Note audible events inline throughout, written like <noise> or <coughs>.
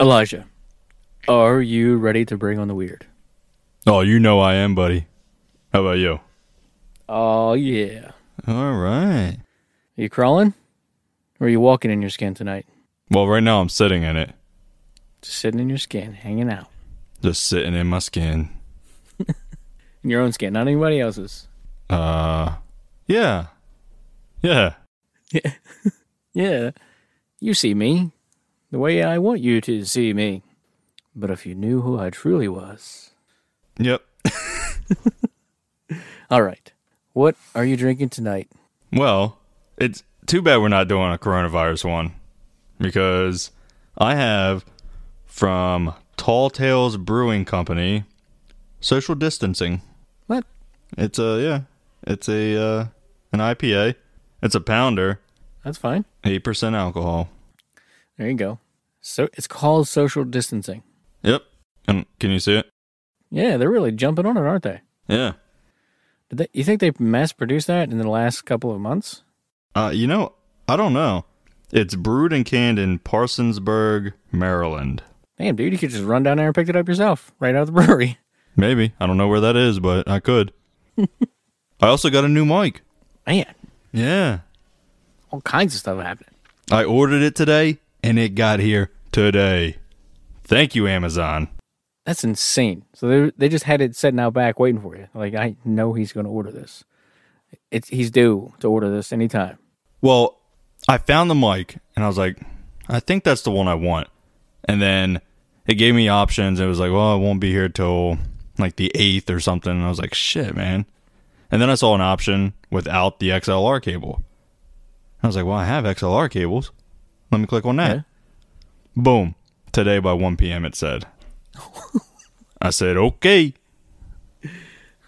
Elijah, are you ready to bring on the weird? Oh, you know I am, buddy. How about you? Oh, yeah. All right. Are you crawling? Or are you walking in your skin tonight? Well, right now I'm sitting in it, Just sitting in your skin, hanging out. just sitting in my skin. <laughs> In your own skin, not anybody else's. Uh, yeah, yeah. <laughs> Yeah. You see me the way I want you to see me. But if you knew who I truly was. Yep. <laughs> All right. What are you drinking tonight? Well, it's too bad we're not doing a coronavirus one because I have from Tall Tales Brewing Company social distancing. What? It's a yeah, it's a uh, an IPA. It's a pounder, That's fine. eight percent alcohol. There you go. So it's called social distancing. Yep. And can you see it? Yeah, they're really jumping on it, aren't they? Yeah. Did they you think they mass produced that in the last couple of months? Uh, you know, I don't know. It's brewed and canned in Parsonsburg, Maryland. Damn, dude, you could just run down there and pick it up yourself right out of the <laughs> brewery. Maybe. I don't know where that is, but I could. <laughs> I also got a new mic. Man, Yeah. all kinds of stuff happening. I ordered it today and it got here today. Thank you, Amazon. That's insane. So they they just had it sitting out back waiting for you. Like I know he's going to order this. It's he's due to order this anytime. Well, I found the mic and I was like, I think that's the one I want. And then it gave me options. It was like, well, it won't be here till like the 8th or something. And I was like, shit, man. And then I saw an option without the XLR cable. I was like, well, I have XLR cables. Let me click on that. Boom. Today by 1 p.m. it said. <laughs> I said, okay.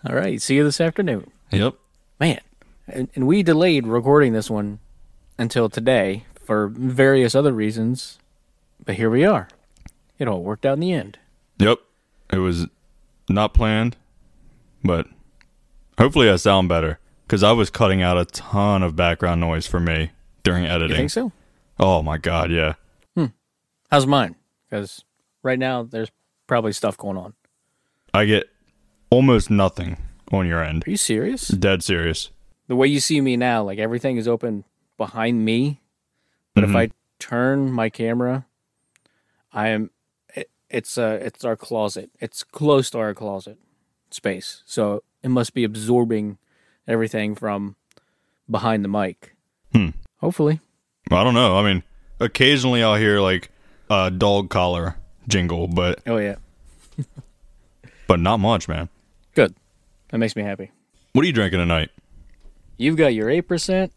All right, see you this afternoon, Yep. man. And, and we delayed recording this one until today for various other reasons, but here we are. It all worked out in the end. Yep. It was not planned, but hopefully I sound better because I was cutting out a ton of background noise for me during editing. You think so? Oh my god, yeah. Hmm. How's mine? Because right now there's probably stuff going on. I get almost nothing on your end. Are you serious? Dead serious. the way you see me now, like everything is open behind me. But if I turn my camera, I am. It, it's uh, it's our closet. It's close to our closet space, so it must be absorbing everything from behind the mic. Hmm. Hopefully, I don't know. I mean, occasionally I'll hear like a dog collar jingle, but oh yeah, but not much, man. good. That makes me happy. What are you drinking tonight? You've got your eight percent,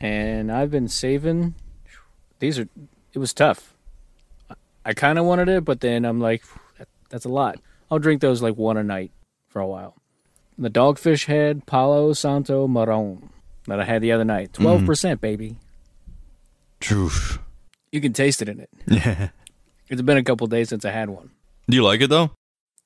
and I've been saving. These are. It was tough. I- kind of wanted it, but then I'm like, "That- that's a lot. I'll drink those like one a night for a while. The Dogfish Head Palo Santo Marron that I had the other night, mm-hmm. twelve percent, baby. Oof. You can taste it in it. <laughs> Yeah. It's been a couple days since I had one. Do you like it though?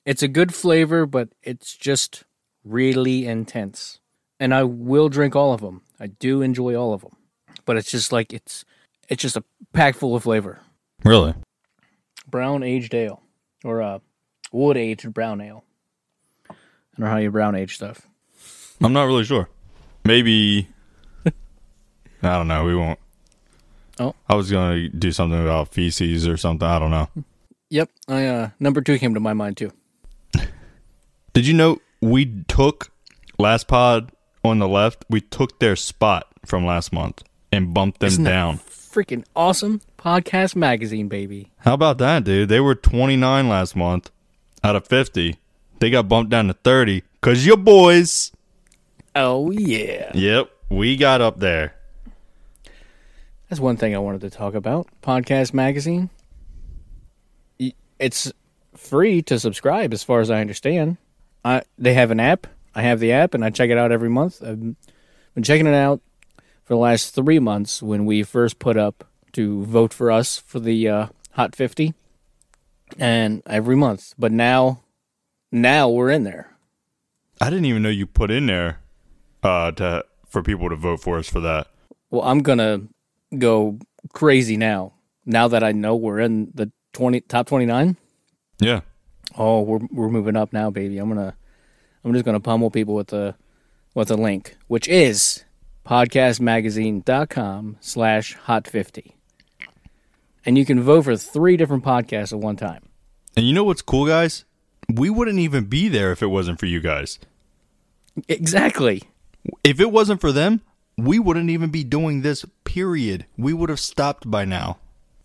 It's a good flavor, but it's just really intense. And I will drink all of them. I do enjoy all of them, but it's just like it's it's just a pack full of flavor. Really? Brown aged ale or uh, wood aged brown ale. I don't know how you brown age stuff. I'm not really sure. Maybe <laughs> I don't know. We won't. Oh. I was gonna do something about feces or something. I don't know. Yep. I uh number two came to my mind too. <laughs> Did you know we took last pod on the left? We took their spot from last month and bumped them Isn't down. Freaking awesome podcast magazine, baby. How about that, dude? They were 29 last month out of 50. They got bumped down to 30 because your boys. Oh yeah. Yep, we got up there. That's one thing I wanted to talk about. Podcast magazine. It's free to subscribe, as far as I understand. I they have an app. I have the app, and I check it out every month. I've been checking it out for the last three months when we first put up to vote for us for the uh, Hot 50, and every month. But now, now we're in there. I didn't even know you put in there uh, to for people to vote for us for that. Well, I'm gonna go crazy now. Now that I know we're in the 20 top 29. Yeah. Oh, we're we're moving up now, baby. I'm gonna I'm just gonna pummel people with the with a link, which is podcastmagazine.com slash hot fifty. And you can vote for three different podcasts at one time. And you know what's cool, guys? We wouldn't even be there if it wasn't for you guys. Exactly. If it wasn't for them, we wouldn't even be doing this, period. We would have stopped by now.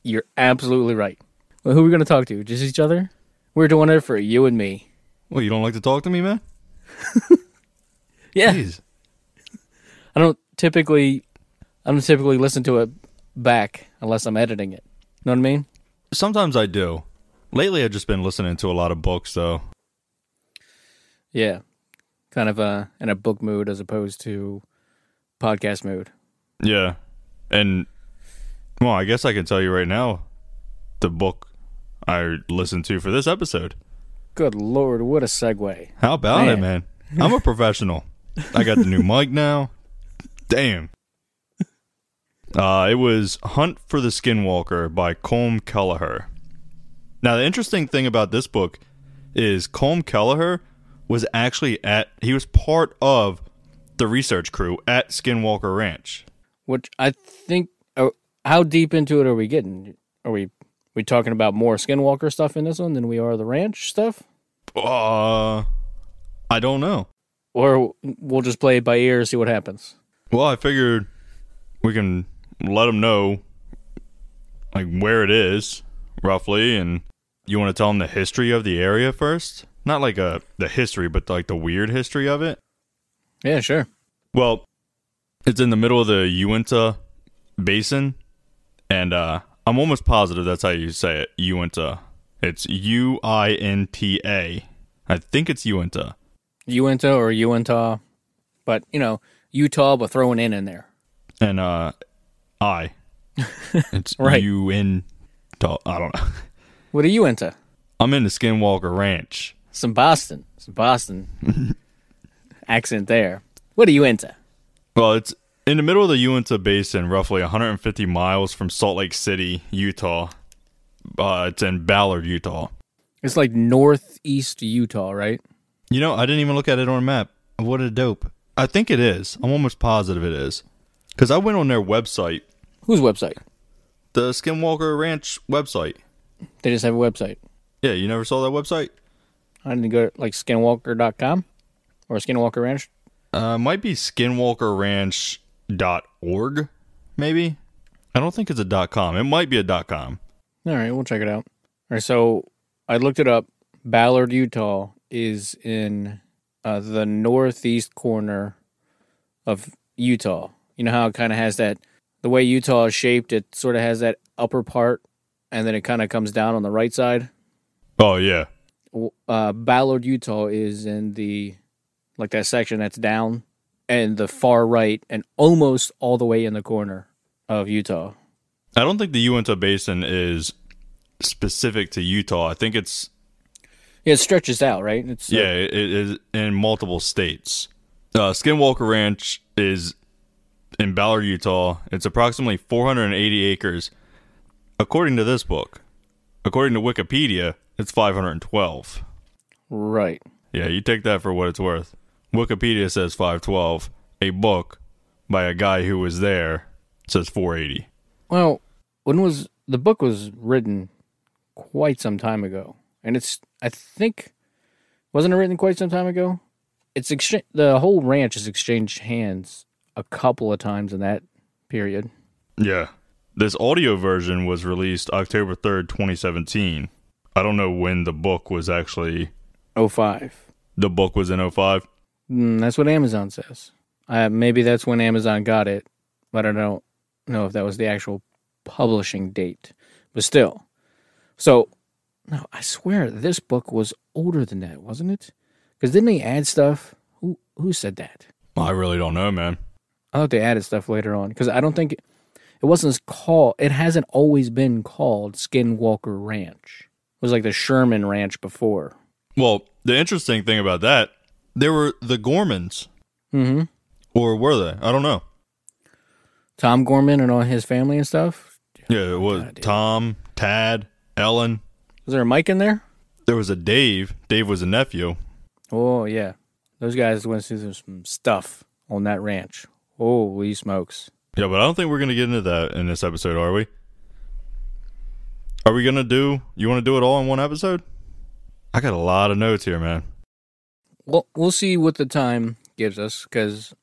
You're absolutely right. Well, who are we gonna talk to? Just each other? We're doing it for you and me. Well, you don't like to talk to me, man? <laughs> Yeah. Jeez. I don't typically I don't typically listen to it back unless I'm editing it. You Know what I mean? Sometimes I do. Lately, I've just been listening to a lot of books, though. Yeah. Kind of uh in a book mood as opposed to podcast mood. Yeah. And, well, I guess I can tell you right now the book I listened to for this episode. Good lord, what a segue. How about it, Man. man? I'm a <laughs> professional. I got the new mic now. Damn. Uh, it was Hunt for the Skinwalker by Colm Kelleher. Now, the interesting thing about this book is Colm Kelleher was actually at, he was part of the research crew at Skinwalker Ranch. Which I think oh, how deep into it are we getting? Are we we talking about more Skinwalker stuff in this one than we are the ranch stuff? Uh, I don't know. Or we'll just play it by ear, and see what happens. Well, I figured we can let them know like where it is roughly, and you want to tell them the history of the area first. Not like a the history, but like the weird history of it. Yeah, sure. Well, it's in the middle of the Uinta Basin, and uh, I'm almost positive that's how you say it. Uinta. It's U I N T A. I think it's Uinta. Uinta or Uinta, But, you know, Utah but throw an in in there. and uh I. <laughs> It's Right. Uinta. I don't know. What are you into? I'm in the Skinwalker Ranch. Some Boston. Some Boston <laughs> accent there. What are you into? Well, it's in the middle of the Uinta Basin, roughly 150 miles from Salt Lake City, Utah. Uh, it's in Ballard, Utah. It's like northeast Utah, right? You know, I didn't even look at it on a map. What a dope. I think it is. I'm almost positive it is. Because I went on their website, Whose website? the Skinwalker Ranch website. They just have a website. Yeah, you never saw that website? I didn't go to like skinwalker.com or Skinwalker Ranch. Uh, might be skinwalkerranch.org, maybe. I don't think it's a dot .com. It might be a dot .com. All right, we'll check it out. All right, so I looked it up. Ballard, Utah is in uh, the northeast corner of Utah. You know how it kind of has that, the way Utah is shaped, it sort of has that upper part and then it kind of comes down on the right side. Oh yeah, Uh, Ballard, Utah is in the, like that section that's down and the far right and almost all the way in the corner of Utah. I don't think the Uinta Basin is specific to Utah. I think it's Yeah, it stretches out, right? It's uh, yeah, it it is in multiple states. Uh, Skinwalker Ranch is in Ballard, Utah. It's approximately 480 acres, according to this book. According to Wikipedia, it's 512. right. Yeah, you take that for what it's worth. Wikipedia says 512. A book by a guy who was there says 480. Well, when was the book was written quite some time ago, and it's I think wasn't it written quite some time ago? It's exchange the whole ranch has exchanged hands a couple of times in that period. Yeah. This audio version was released October 3rd, 2017. I don't know when the book was actually. Oh five. The book was in 05. Mm, that's what Amazon says. Uh, maybe that's when Amazon got it, but I don't know if that was the actual publishing date. But still, so no, I swear this book was older than that, wasn't it? Because didn't they add stuff? Who who said that? I really don't know, man. I thought they added stuff later on because I don't think it, it wasn't called. It hasn't always been called Skinwalker Ranch. It was like the Sherman Ranch before. Well, the interesting thing about that, there were the Gormans, Mm-hmm. or were they? I don't know. Tom Gorman and all his family and stuff. Yeah, it was God. Tom, Tad, Ellen. Was there a Mike in there? There was a Dave. Dave was a nephew. Oh yeah, those guys went through some stuff on that ranch. Holy smokes! Yeah, but I don't think we're gonna get into that in this episode, are we? Are we gonna do? You want to do it all in one episode? I got a lot of notes here, man. Well, we'll see what the time gives us because,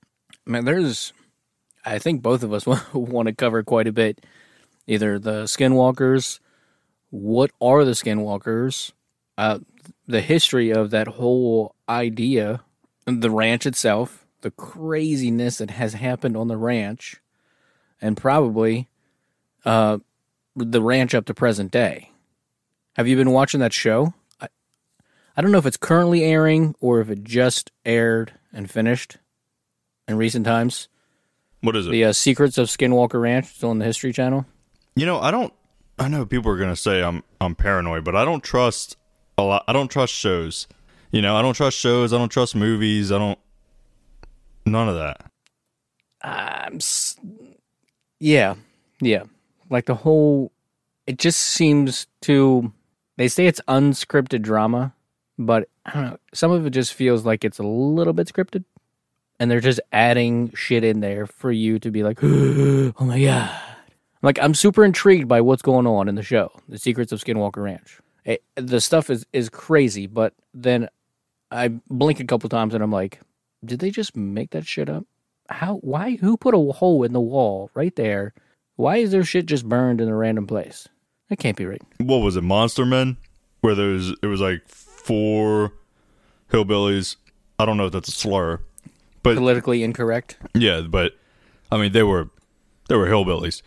man, there's. I think both of us <laughs> want to cover quite a bit. Either the skinwalkers, what are the skinwalkers, uh, the history of that whole idea, the ranch itself, the craziness that has happened on the ranch, and probably uh, the ranch up to present day. Have you been watching that show? I, don't know if it's currently airing or if it just aired and finished in recent times. What is it? The uh, Secrets of Skinwalker Ranch, still on the History Channel. You know, I don't. I know people are gonna say I'm I'm paranoid, but I don't trust a lot. I don't trust shows. You know, I don't trust shows. I don't trust movies. I don't. None of that. I'm yeah, yeah. Like the whole, it just seems to. They say it's unscripted drama, but I don't know. Some of it just feels like it's a little bit scripted, and they're just adding shit in there for you to be like, <gasps> oh my god. Like I'm super intrigued by what's going on in the show, The Secrets of Skinwalker Ranch. It, the stuff is is crazy, but then I blink a couple times and I'm like, did they just make that shit up? How? Why? Who put a hole in the wall right there? Why is there shit just burned in a random place? That can't be right. What was it? Monster Men, where there was it was like four hillbillies. I don't know if that's a slur, but Politically incorrect. yeah, but I mean they were they were hillbillies.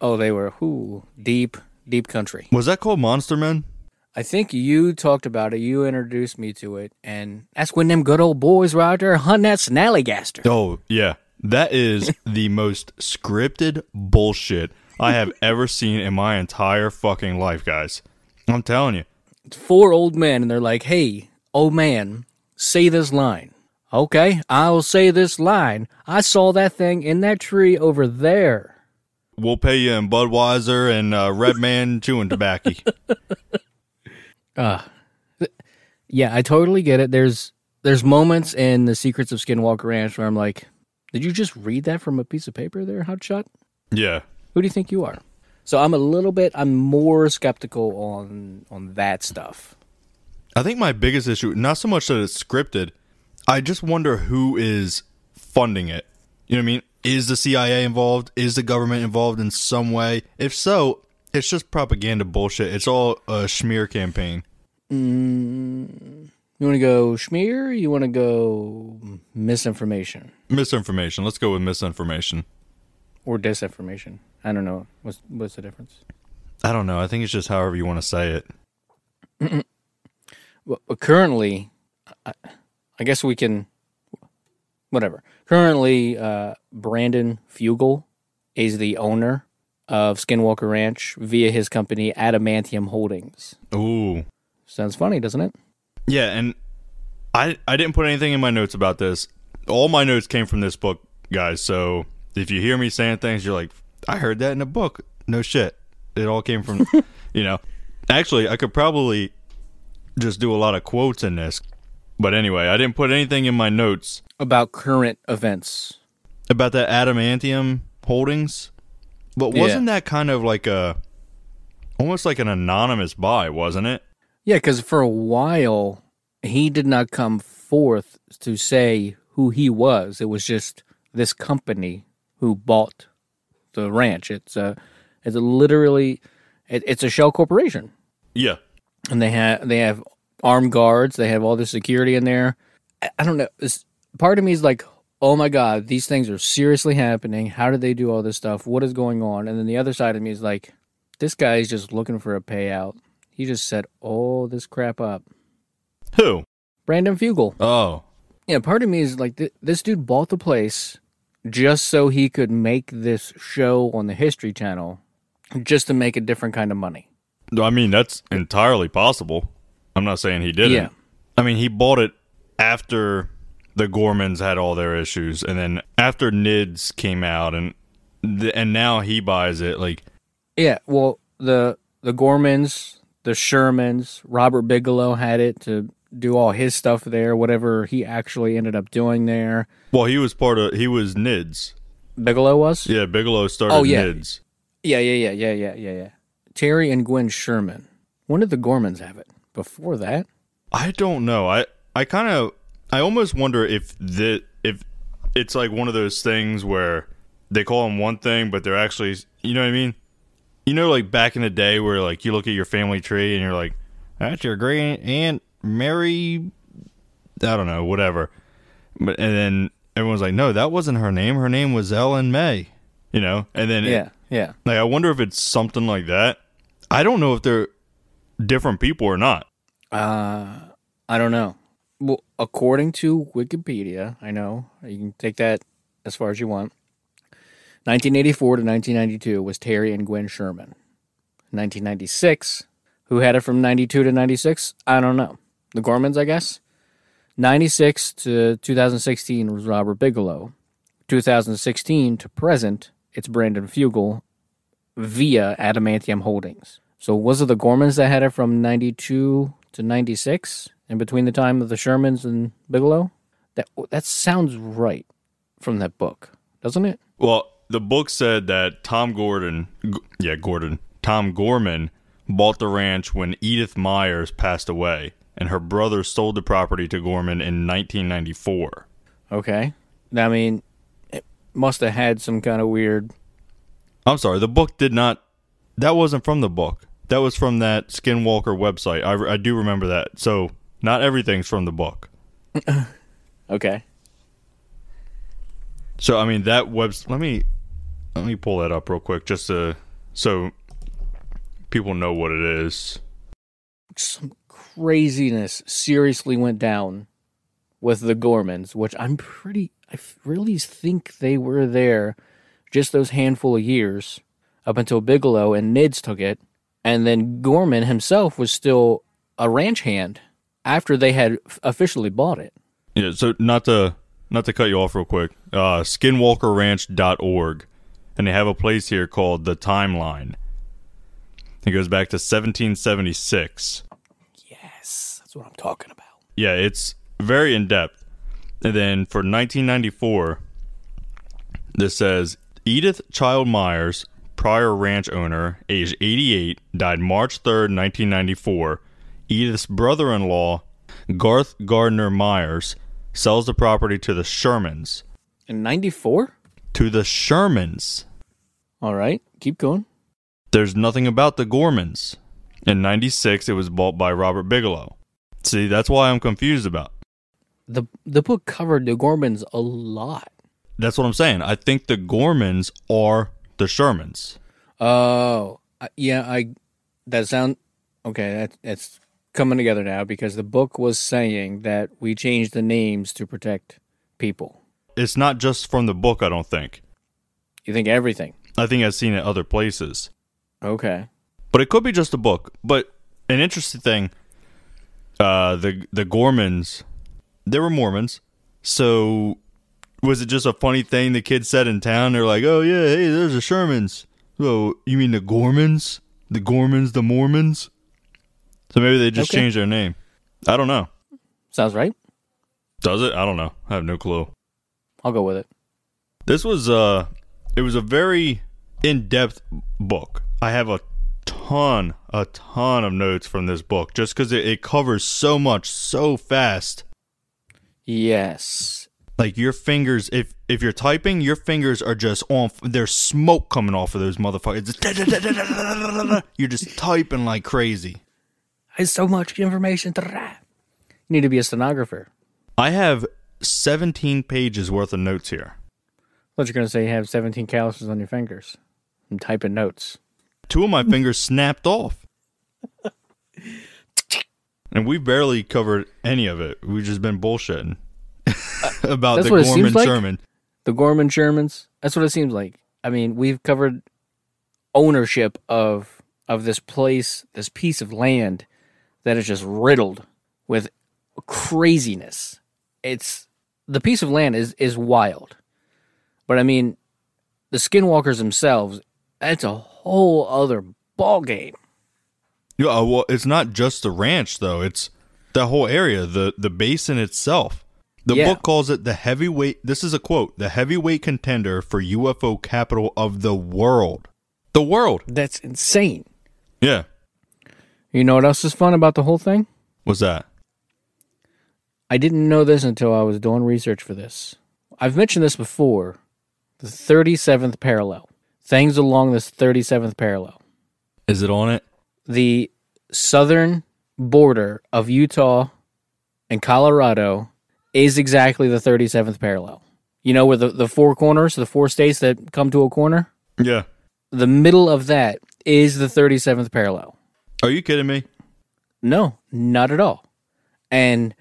Oh, they were who deep, deep country. Was that called Monster Men? I think you talked about it. You introduced me to it, and that's when them good old boys were out there hunting that snallygaster. Oh yeah, that is <laughs> the most scripted bullshit I have ever seen in my entire fucking life, guys. I'm telling you. Four old men, and they're like, "Hey, old man, say this line." Okay, I'll say this line. I saw that thing in that tree over there. We'll pay you in Budweiser and uh, Red Man chewing tobacco. Uh, <laughs> yeah, I totally get it. There's there's moments in the Secrets of Skinwalker Ranch where I'm like, did you just read that from a piece of paper there, Hotshot? yeah. Who do you think you are? So I'm a little bit I'm more skeptical on on that stuff. I think my biggest issue, not so much that it's scripted, I just wonder who is funding it. You know what I mean? Is the CIA involved? Is the government involved in some way? If so, it's just propaganda bullshit. It's all a smear campaign. Mm, you want to go smear? You want to go misinformation Misinformation. Let's go with misinformation. Or disinformation? I don't know. What's what's the difference? I don't know. I think it's just however you want to say it. <clears throat> Well, currently, I, I guess we can, whatever. Currently, uh, Brandon Fugal is the owner of Skinwalker Ranch via his company Adamantium Holdings. Ooh. Sounds funny, doesn't it? Yeah, and I I didn't put anything in my notes about this. All my notes came from this book, guys. So if you hear me saying things, you're like, I heard that in a book. No shit. It all came from, <laughs> you know. Actually, I could probably just do a lot of quotes in this, But anyway, I didn't put anything in my notes About current events. about that adamantium holdings. But wasn't that kind of like a almost like an anonymous buy, wasn't it? Yeah, because for a while he did not come forth to say who he was. It was just this company who bought the ranch. It's a, it's a literally, it, it's a shell corporation, Yeah. and they have they have armed guards. They have all the security in there. I, I don't know. This, part of me is like, oh my god, these things are seriously happening. How did they do all this stuff? What is going on? And then the other side of me is like, this guy is just looking for a payout. He just set all this crap up. Who? Brandon Fugal. Oh. Yeah, part of me is like, th- this dude bought the place just so he could make this show on the History Channel, just to make a different kind of money. I mean, that's entirely possible. I'm not saying he didn't. Yeah. I mean, he bought it after the Gormans had all their issues, and then after Nids came out, and th- and now he buys it. Like, Yeah, well, the the Gormans, the Shermans, Robert Bigelow had it to do all his stuff there, whatever he actually ended up doing there. well, he was part of. He was Nids. Bigelow was? Yeah, Bigelow started Oh, yeah. Nids. Yeah, yeah, yeah, yeah, yeah, yeah, yeah. Terry and Gwen Sherman. When did the Gormans have it? Before that? I don't know. I I kind of I almost wonder if the if it's like one of those things where they call them one thing, but they're actually you know what I mean. You know, like back in the day, where like you look at your family tree and you're like, "That's your great aunt Mary." I don't know, whatever. But and then everyone's like, "No, that wasn't her name. Her name was Ellen May." You know, and then Yeah, yeah. like I wonder if it's something like that. I don't know if they're different people or not. Uh, I don't know. Well, according to Wikipedia, I know you can take that as far as you want. 1984 to 1992 was Terry and Gwen Sherman. 1996, who had it from 92 to 96? I don't know. The Gormans, I guess. 96 to 2016 was Robert Bigelow. 2016 to present, it's Brandon Fugal via Adamantium Holdings. So was it the Gormans that had it from 92 to 96 in between the time of the Shermans and Bigelow? That that sounds right from that book, doesn't it? Well, the book said that Tom Gordon, yeah, Gordon, Tom Gorman bought the ranch when Edith Myers passed away, and her brother sold the property to Gorman in 1994. Okay. I mean, it must have had some kind of weird. I'm sorry, the book did not. That wasn't from the book. That was from that Skinwalker website. I, I do remember that. So not everything's from the book. <coughs> Okay. So I mean that web. Let me let me pull that up real quick, just to so people know what it is. Some craziness seriously went down with the Gormans, which I'm pretty. I really think they were there just those handful of years up until Bigelow and Nids took it, and then Gorman himself was still a ranch hand after they had officially bought it. Yeah, so not to not to cut you off real quick. Uh skinwalkerranch.org and they have a place here called the timeline. It goes back to 1776. That's what I'm talking about. Yeah, it's very in depth. And then for 1994, this says Edith Child Myers, prior ranch owner, age 88, died March 3rd, 1994. Edith's brother in law, Garth Gardner Myers, sells the property to the Shermans. In '94. To the Shermans. All right, keep going. There's nothing about the Gormans. In 96, it was bought by Robert Bigelow. See, that's why I'm confused about. the The book covered the Gormans a lot. That's what I'm saying. I think the Gormans are the Shermans. Oh, yeah. I that sound okay. That that's coming together now because the book was saying that we changed the names to protect people. It's not just from the book, I don't think. You think everything? I think I've seen it other places. Okay. But it could be just a book. But an interesting thing, uh, the the Gormans, they were Mormons. So was it just a funny thing the kids said in town? They're like, "Oh yeah, hey, there's the Shermans." Oh, you mean the Gormans? The Gormans, the Mormons? So maybe they just Okay. changed their name. I don't know. Sounds right. Does it? I don't know. I have no clue. I'll go with it. This was uh it was a very in-depth book. I have a ton, a ton of notes from this book just because it, it covers so much so fast. Yes. Like your fingers, if if you're typing, your fingers are just on. There's smoke coming off of those motherfuckers. You're just typing like crazy. It's so much information. You need to be a stenographer. I have 17 pages worth of notes here. What you're gonna say? You have 17 calluses on your fingers. I'm typing notes. Two of my fingers snapped off. <laughs> And we barely covered any of it. We've just been bullshitting <laughs> about That's the what it Gorman seems like? Sherman. The Gorman Shermans. That's what it seems like. I mean, we've covered ownership of of this place, this piece of land that is just riddled with craziness. It's the piece of land is is wild. But I mean, the skinwalkers themselves, that's a whole other ball game. Yeah, uh, well, it's not just the ranch though. It's the whole area, the the basin itself. The Yeah. book calls it the heavyweight. This is a quote: the heavyweight contender for UFO capital of the world. The world. That's insane. Yeah. You know what else is fun about the whole thing? What's that? I didn't know this until I was doing research for this. I've mentioned this before. The 37th parallel. Things along this 37th parallel. Is it on it? The southern border of Utah and Colorado is exactly the 37th parallel. You know where the, the four corners, the four states that come to a corner? Yeah. The middle of that is the 37th parallel. Are you kidding me? No, not at all. And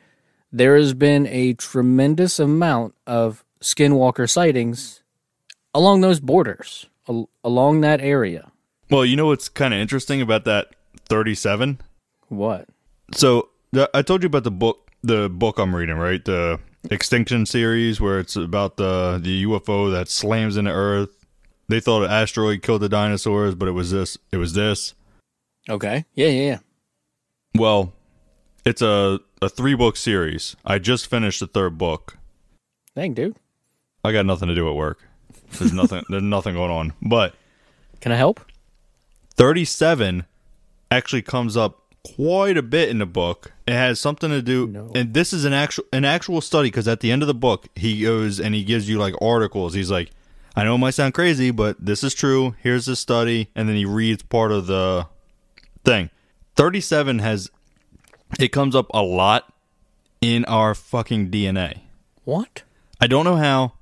there has been a tremendous amount of skinwalker sightings along those borders, al- along that area. Well, you know what's kind of interesting about that 37? What? So the, I told you about the book, the book I'm reading, right? The Extinction series, where it's about the the UFO that slams into Earth. They thought an asteroid killed the dinosaurs, but it was this. It was this. Okay. Yeah, yeah, yeah. Well, it's a a three book series. I just finished the third book. Dang, dude. I got nothing to do at work. There's nothing. there's nothing going on. But Can I help? 37 actually comes up quite a bit in the book. It has something to do No. and this is an actual an actual study because at the end of the book he goes and he gives you like articles. He's like, I know it might sound crazy, but this is true. Here's the study and then he reads part of the thing. 37 has it comes up a lot in our fucking DNA. What? I don't know how.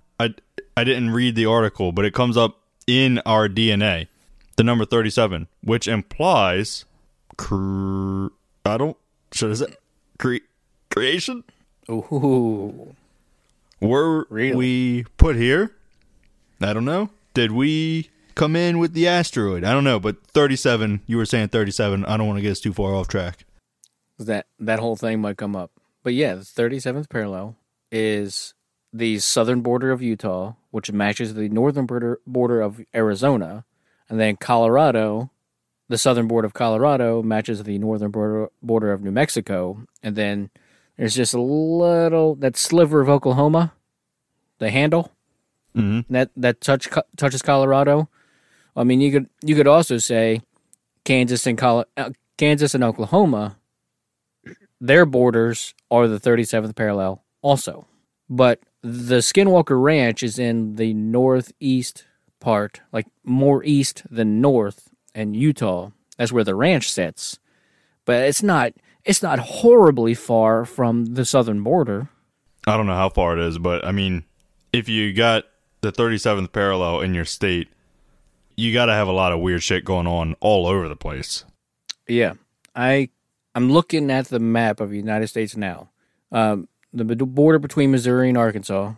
I I didn't read the article, but it comes up in our DNA, the number thirty-seven, which implies, cr- I don't. Should is it cre- creation? Ooh. Were Really? we put here? I don't know. Did we come in with the asteroid? I don't know. But thirty-seven. You were saying thirty-seven. I don't want to get us too far off track. That that whole thing might come up. But yeah, the 37th parallel is the southern border of Utah, which matches the northern border border of Arizona, and then Colorado, the southern border of Colorado matches the northern border border of New Mexico, and then there's just a little that sliver of Oklahoma, the handle Mm-hmm. that that touch touches Colorado. I mean, you could you could also say Kansas and Col- uh, Kansas and Oklahoma, their borders are the 37th parallel also. But the Skinwalker Ranch is in the northeast part, like more east than north, and Utah. That's where the ranch sits. But it's not it's not horribly far from the southern border. I don't know how far it is, but I mean, if you got the 37th parallel in your state, you got to have a lot of weird shit going on all over the place. Yeah, I I'm looking at the map of the United States now. Um, the border between Missouri and Arkansas,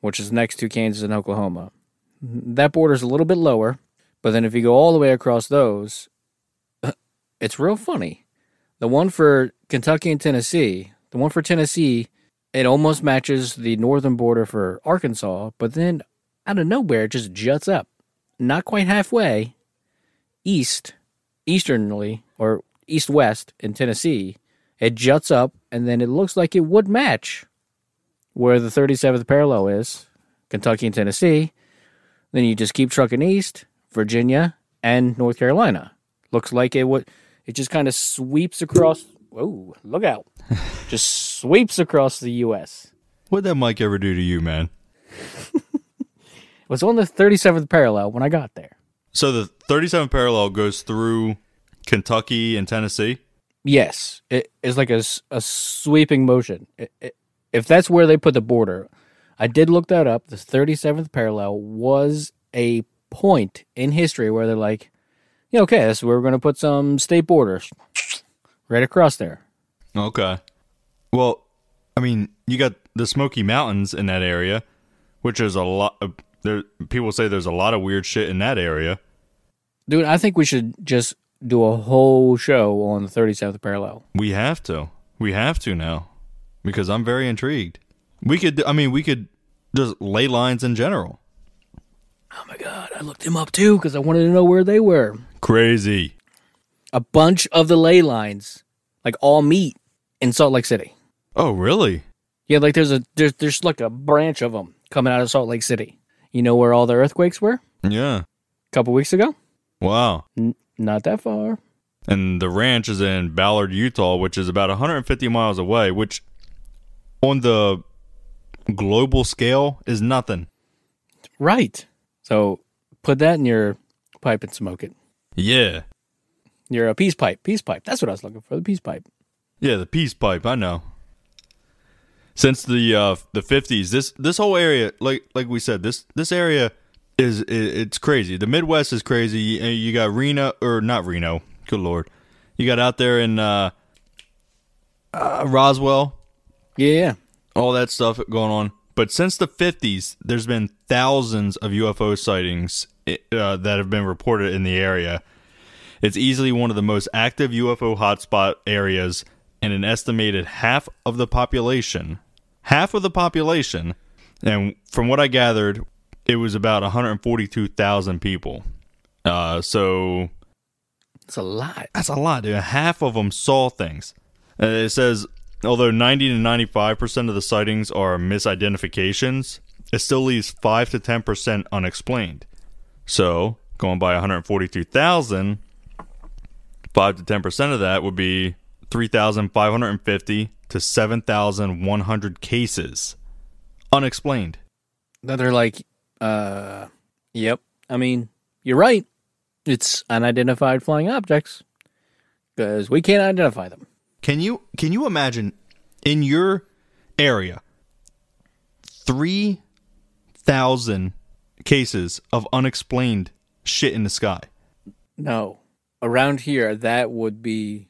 which is next to Kansas and Oklahoma, that border is a little bit lower. But then if you go all the way across those, <clears throat> it's real funny. The one for Kentucky and Tennessee, the one for Tennessee, it almost matches the northern border for Arkansas, but then out of nowhere it just juts up, not quite halfway, east easternly or east west in Tennessee, it juts up and then it looks like it would match where the 37th parallel is, Kentucky and Tennessee. Then you just keep trucking east, Virginia and North Carolina. Looks like it would. It just kind of sweeps across. Oh, Look out! <laughs> just sweeps across the U.S. What'd that mic ever do to you, man? It was on the 37th parallel when I got there. So the 37th parallel goes through Kentucky and Tennessee. Yes, it is like a, a sweeping motion. It- it- if that's where they put the border, I did look that up. The 37th parallel was a point in history where they're like, yeah, okay, that's where we're going to put some state borders right across there. Okay. Well, I mean, you got the Smoky Mountains in that area, which is a lot. Of, there, people say there's a lot of weird shit in that area. Dude, I think we should just do a whole show on the 37th parallel. We have to. We have to now, because I'm very intrigued. We could. I mean, we could just ley lines in general. Oh my God, I looked him up too because I wanted to know where they were. Crazy. A bunch of the ley lines, like all meet in Salt Lake City. Oh, really? Yeah, like there's a there's there's like a branch of them coming out of Salt Lake City. You know where all the earthquakes were? Yeah. A couple weeks ago? Wow. N- not that far. And the ranch is in Ballard, Utah, which is about 150 miles away, which on the global scale is nothing. Right. So put that in your pipe and smoke it. Yeah. Your uh, peace pipe. Peace pipe. That's what I was looking for. The peace pipe. Yeah, the peace pipe, I know. Since the uh the 50s, this this whole area like like we said, this this area is it's crazy. The Midwest is crazy. You, got Reno or not Reno. Good lord. You got out there in uh, uh Roswell, Yeah, yeah. all that stuff going on. But since the 50s, there's been thousands of UFO sightings uh, that have been reported in the area. It's easily one of the most active UFO hotspot areas, and an estimated half of the population, half of the population, and from what I gathered, it was about 142,000 people. Uh, so It's a lot. that's a lot, dude. Half of them saw things. Uh, it says although 90 to 95 percent of the sightings are misidentifications, it still leaves five to 10 percent unexplained. So going by 142,000, five to 10 percent of that would be 3,550 to 7,100 cases unexplained. That they're like, uh, yep. I mean, you're right. It's unidentified flying objects because we can't identify them. Can you can you imagine in your area three thousand cases of unexplained shit in the sky? No. Around here, that would be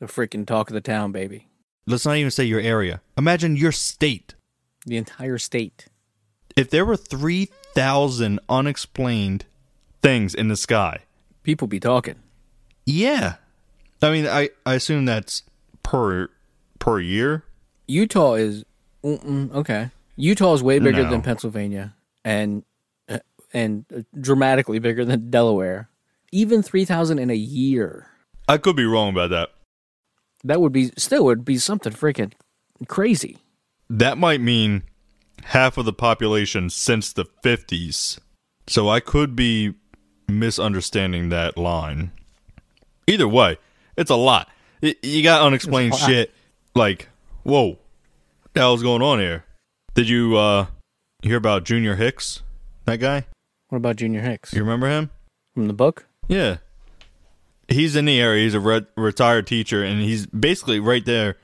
the freaking talk of the town, baby. Let's not even say your area. Imagine your state. The entire state. If there were three thousand unexplained things in the sky, People be talking. yeah. I mean, I I assume that's per per year. Utah is mm, mm, okay. Utah is way bigger No. than Pennsylvania, and uh, and uh, dramatically bigger than Delaware. Even three thousand in a year. I could be wrong about that. That would be still would be something freaking crazy. That might mean half of the population since the 50s. So I could be misunderstanding that line. Either way, it's a lot. Y- You got unexplained It's a lot. shit like, whoa, what the hell's going on here? Did you uh hear about Junior Hicks? That guy? What about Junior Hicks You remember him? from the book? Yeah. He's in the area. He's a re- retired teacher, and he's basically right there,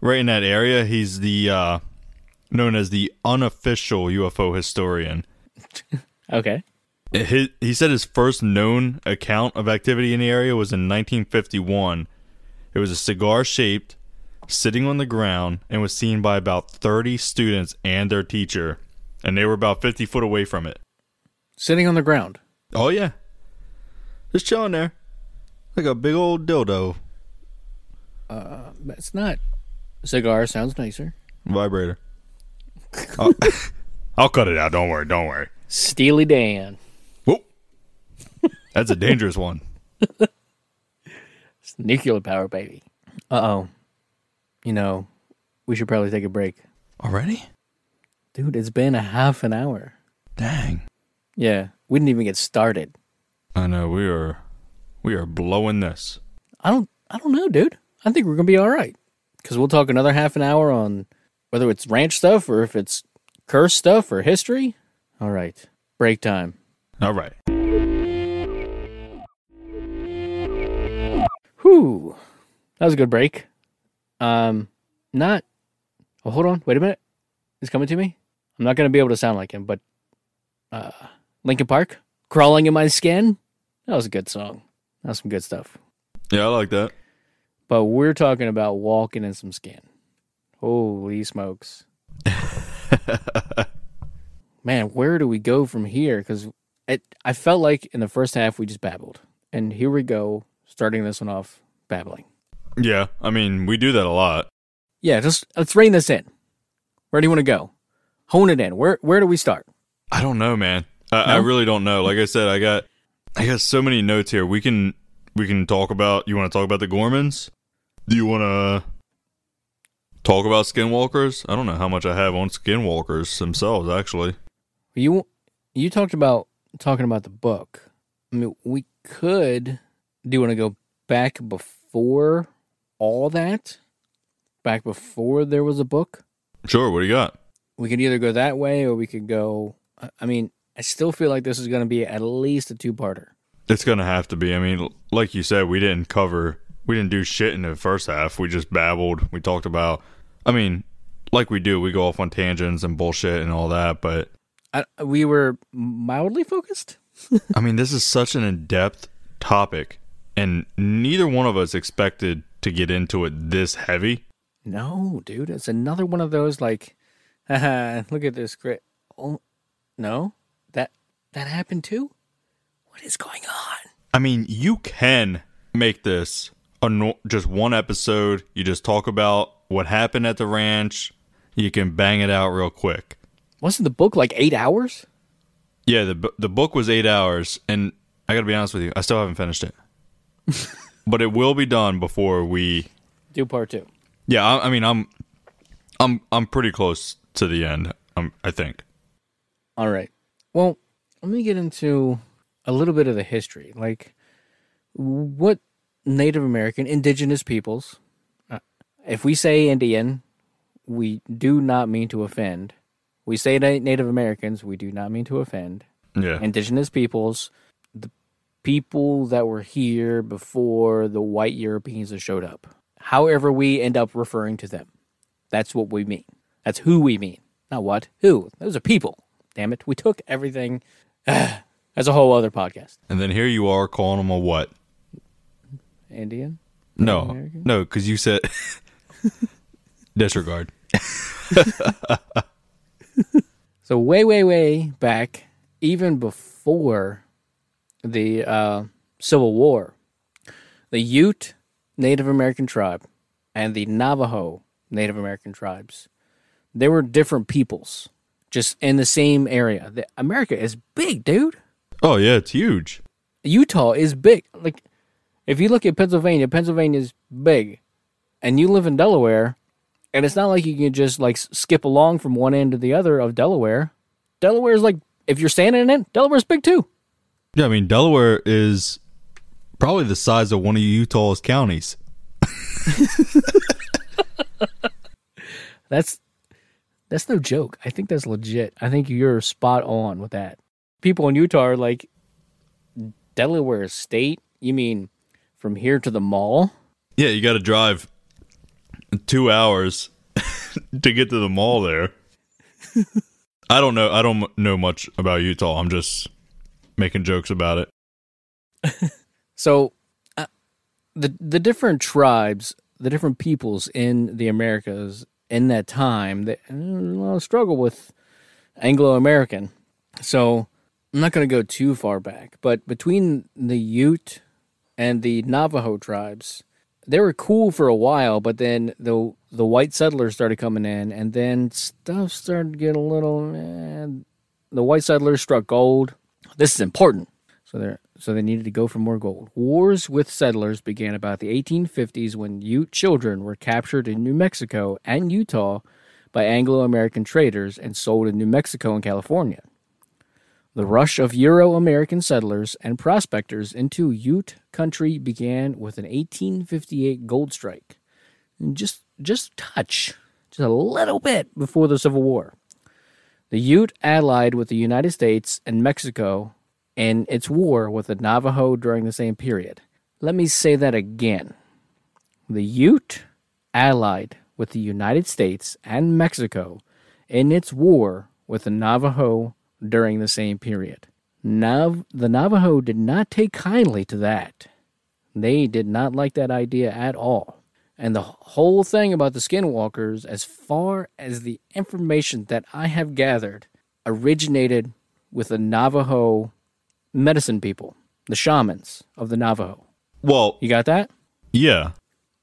right in that area. He's the uh, known as the unofficial UFO historian. <laughs> Okay. He, he said his first known account of activity in the area was in 1951. It was a cigar shaped, sitting on the ground, and was seen by about 30 students and their teacher, and they were about 50 foot away from it. Sitting on the ground. Oh yeah, just chilling there, like a big old dildo Uh, That's not cigar. Sounds nicer. vibrator. I'll, <laughs> I'll cut it out. Don't worry. Don't worry. Steely Dan. Whoop. That's a dangerous one. It's <laughs> nuclear power, baby. Uh oh. You know, we should probably take a break. Already? Dude, it's been a half an hour. Dang. Yeah, we didn't even get started. I know we are we are blowing this. I don't I don't know, dude. I think we're gonna be all right because we'll talk another half an hour on whether it's ranch stuff or if it's curse stuff or history. All right, break time. All right. Whew, that was a good break. Um, not. Oh, hold on. Wait a minute. He's coming to me. I'm not gonna be able to sound like him, but uh, Linkin Park, crawling in my skin. That was a good song. That was some good stuff. Yeah, I like that. But we're talking about walking in some skin. Holy smokes. <laughs> Man, where do we go from here? Because I felt like in the first half we just babbled. And here we go, starting this one off babbling. Yeah, I mean, we do that a lot. Yeah, just let's rein this in. Where do you want to go? Hone it in. Where where do we start? I don't know, man. I, I really don't know. Like I said, I got I got so many notes here. We can we can talk about. You want to talk about the Gormans? Do you want to talk about skinwalkers? I don't know how much I have on skinwalkers themselves. Actually, You you talked about talking about the book. I mean, we could. Do you want to go back before all that? Back before there was a book? sure. What do you got? we could either go that way or we could go I- mean i still feel like this is going to be at least a two-parter It's gonna have to be. I mean, like you said, we didn't cover. We didn't do shit in the first half. We just babbled. We talked about. I mean, like we do. We go off on tangents and bullshit and all that. But I, we were mildly focused <laughs> I mean, this is such an in depth topic, and neither one of us expected to get into it this heavy. no dude it's another one of those like haha, <laughs> look at this great oh no that that happened too what is going on I mean, you can make this a just one episode. You just talk about what happened at the ranch. You can bang it out real quick. wasn't the book like eight hours Yeah, the the book was eight hours, and I got to be honest with you, I still haven't finished it. <laughs> but it will be done before we. do part two Yeah, I, I mean, I'm, I'm, I'm pretty close to the end. Um, I think. All right. Well, let me get into a little bit of the history. Like, what Native American, indigenous peoples, uh, if we say Indian, we do not mean to offend. We say Native Americans, we do not mean to offend. Yeah. Indigenous peoples, the people that were here before the white Europeans that showed up. However, we end up referring to them. That's what we mean. That's who we mean. Not what. Who. Those are people. Damn it. We took everything. <sighs> That's a whole other podcast. and then here you are calling them a what? Indian? No, American? no, because you said <laughs> disregard. <laughs> So way, way, way back, even before the uh, Civil War, the Ute Native American tribe and the Navajo Native American tribes, they were different peoples, just in the same area. The, America is big, dude. Oh yeah, it's huge. Utah is big. Like, if you look at Pennsylvania, Pennsylvania is big, and you live in Delaware, and it's not like you can just like skip along from one end to the other of Delaware. Delaware is like, if you're standing in it, Delaware's big too. Yeah, I mean Delaware is probably the size of one of Utah's counties. <laughs> That's that's no joke. I think that's legit. I think you're spot on with that. People in Utah are like, Delaware State. You mean from here to the mall? Yeah, you got to drive two hours <laughs> to get to the mall there. I don't know. I don't know much about Utah. I'm just making jokes about it. <laughs> So, uh, the the different tribes, the different peoples in the Americas in that time, they uh, struggle with Anglo American. So, I'm not going to go too far back, but between the Ute and the Navajo tribes, they were cool for a while, but then the the white settlers started coming in, and then stuff started to get a little. Eh, the white settlers struck gold. This is important. So they so they needed to go for more gold. Wars with settlers began about the 1850s when Ute children were captured in New Mexico and Utah by Anglo American traders and sold in New Mexico and California. The rush of Euro American settlers and prospectors into Ute country began with an 1858 gold strike. And just just touch, just a little bit before the Civil War. The Ute allied with the United States and Mexico in its war with the Navajo during the same period. Let me say that again. The Ute allied with the United States and Mexico in its war with the Navajo during the same period. Nav- the Navajo did not take kindly to that. They did not like that idea at all. And the whole thing about the skinwalkers, as far as the information that I have gathered, originated with the Navajo medicine people, the shamans of the Navajo. Well, You got that? yeah,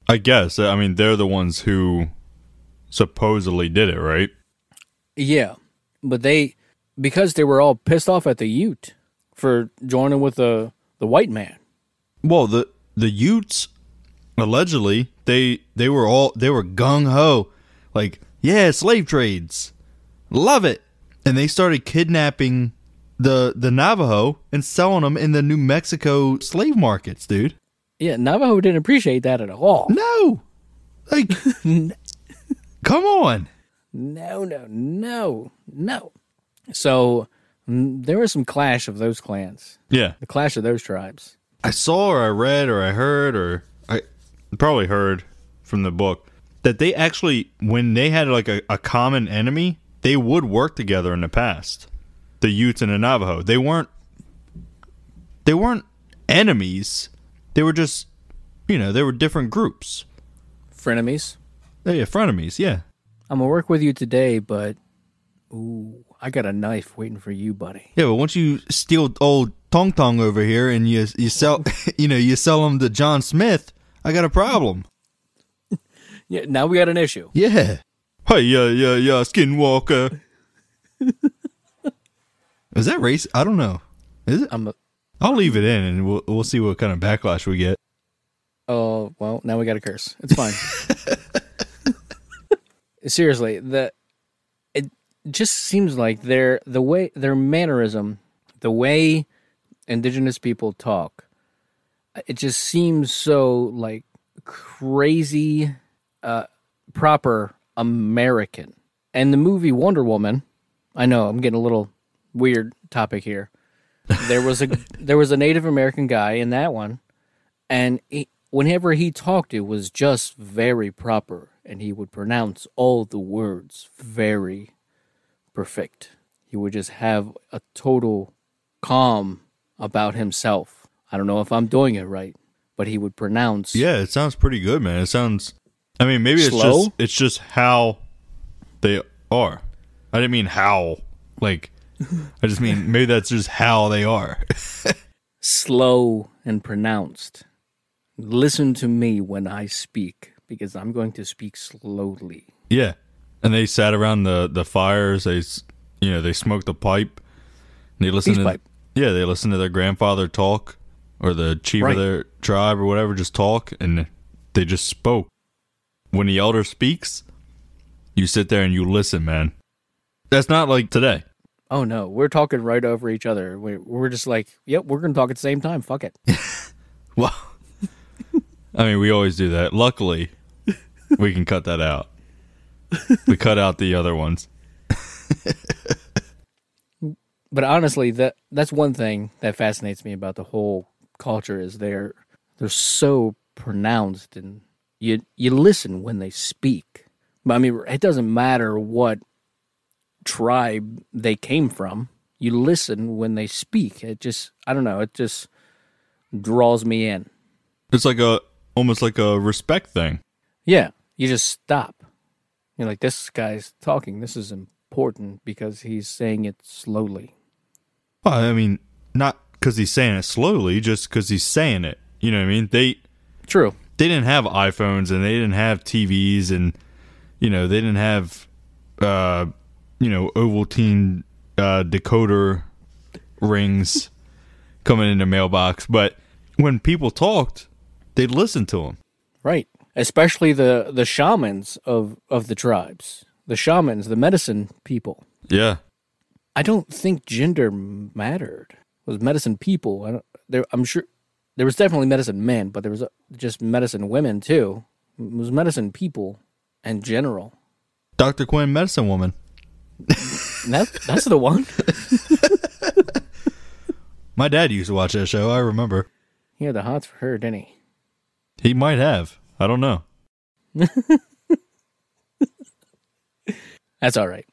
I guess. I mean, they're the ones who supposedly did it, right? Yeah. But they, because they were all pissed off at the Ute for joining with the, the white man. Well, the the Utes allegedly they they were all they were gung ho, like yeah, slave trades, love it, and they started kidnapping the the Navajo and selling them in the New Mexico slave markets, dude. Yeah, Navajo didn't appreciate that at all. No, like, <laughs> come on. No, no, no, no. So mm, there was some clash of those clans, Yeah, the clash of those tribes. I saw or I read or I heard or I probably heard from the book that they actually when they had like a, a common enemy, they would work together in the past. The Utes and the Navajo. They weren't they weren't enemies. They were just you know, they were different groups. Frenemies. Yeah, frenemies, yeah. I'm gonna work with you today, but ooh, I got a knife waiting for you, buddy. Yeah, but once you steal old Tong Tong over here and you you sell <laughs> you know, you sell him to John Smith, I got a problem. <laughs> Yeah, now we got an issue. Yeah. Hey, yeah, yeah, yeah, Skinwalker. <laughs> Is that race? I don't know. Is it? I'm. A, I'll leave it in, and we'll we'll see what kind of backlash we get. oh well, now we got a curse. It's fine. Seriously, the it just seems like their the way their mannerism, the way indigenous people talk, it just seems so like crazy, uh, proper American. And the movie Wonder Woman, I know I'm getting a little weird topic here. There was a <laughs> there was a Native American guy in that one, and he, whenever he talked, it was just very proper, and he would pronounce all the words very perfect. He would just have a total calm about himself. I don't know if I'm doing it right, but he would pronounce Yeah, it sounds pretty good, man. It sounds. I mean, maybe it's Slow? just it's just how they are. I didn't mean how. Like, I just mean maybe that's just how they are. <laughs> slow and pronounced. Listen to me when I speak, because I'm going to speak slowly. yeah, and they sat around the the fires. They, you know, they smoked the pipe. And they listened Peace to pipe. yeah, they listened to their grandfather talk or the chief Right. of their tribe or whatever just talk, and they just spoke. When the elder speaks, you sit there and you listen, man. That's not like today. Oh no, we're talking right over each other. We're, we're just like, yep, we're going to talk at the same time. Fuck it. <laughs> Well, <laughs> I mean, we always do that. Luckily, we can cut that out. <laughs> We cut out the other ones. <laughs> But honestly, that that's one thing that fascinates me about the whole culture is they're they're so pronounced and you you listen when they speak. But I mean, it doesn't matter what tribe they came from. You listen when they speak. It just I don't know. It just draws me in. It's like a almost like a respect thing. Yeah, you just stop. You're like, this guy's talking. This is important because he's saying it slowly. Well, I mean, not because he's saying it slowly, just because he's saying it. You know what I mean? They True. they didn't have iPhones and they didn't have TVs and you know they didn't have uh you know Ovaltine uh, decoder rings <laughs> coming in the mailbox, but when people talked, they'd listen to them. Right. Especially the the shamans of of the tribes. the shamans, the medicine people. Yeah. I don't think gender mattered. It was medicine people. I don't, there, I'm sure there was definitely medicine men, but there was just medicine women too. It was medicine people in general. Dr. Quinn, medicine woman. That, that's the one. <laughs> My dad used to watch that show. I remember. He had the hots for her, didn't he? He might have. I don't know. <laughs> That's all right.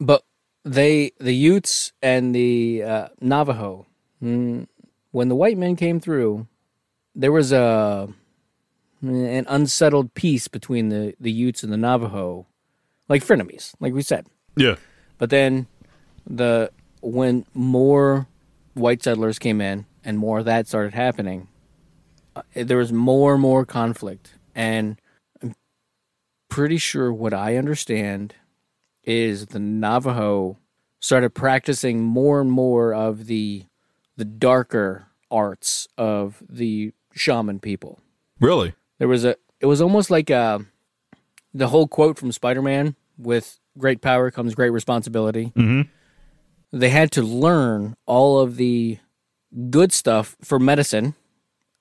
But they, the Utes and the uh, Navajo, mm, when the white men came through, there was a an unsettled peace between the the Utes and the Navajo, like frenemies, like we said. Yeah. But then the when more white settlers came in and more of that started happening, there was more and more conflict. And I'm pretty sure what I understand is the Navajo started practicing more and more of the the darker arts of the shaman people. Really? There was a it was almost like a the whole quote from Spider-Man with great power comes great responsibility. Mm-hmm. They had to learn all of the good stuff for medicine,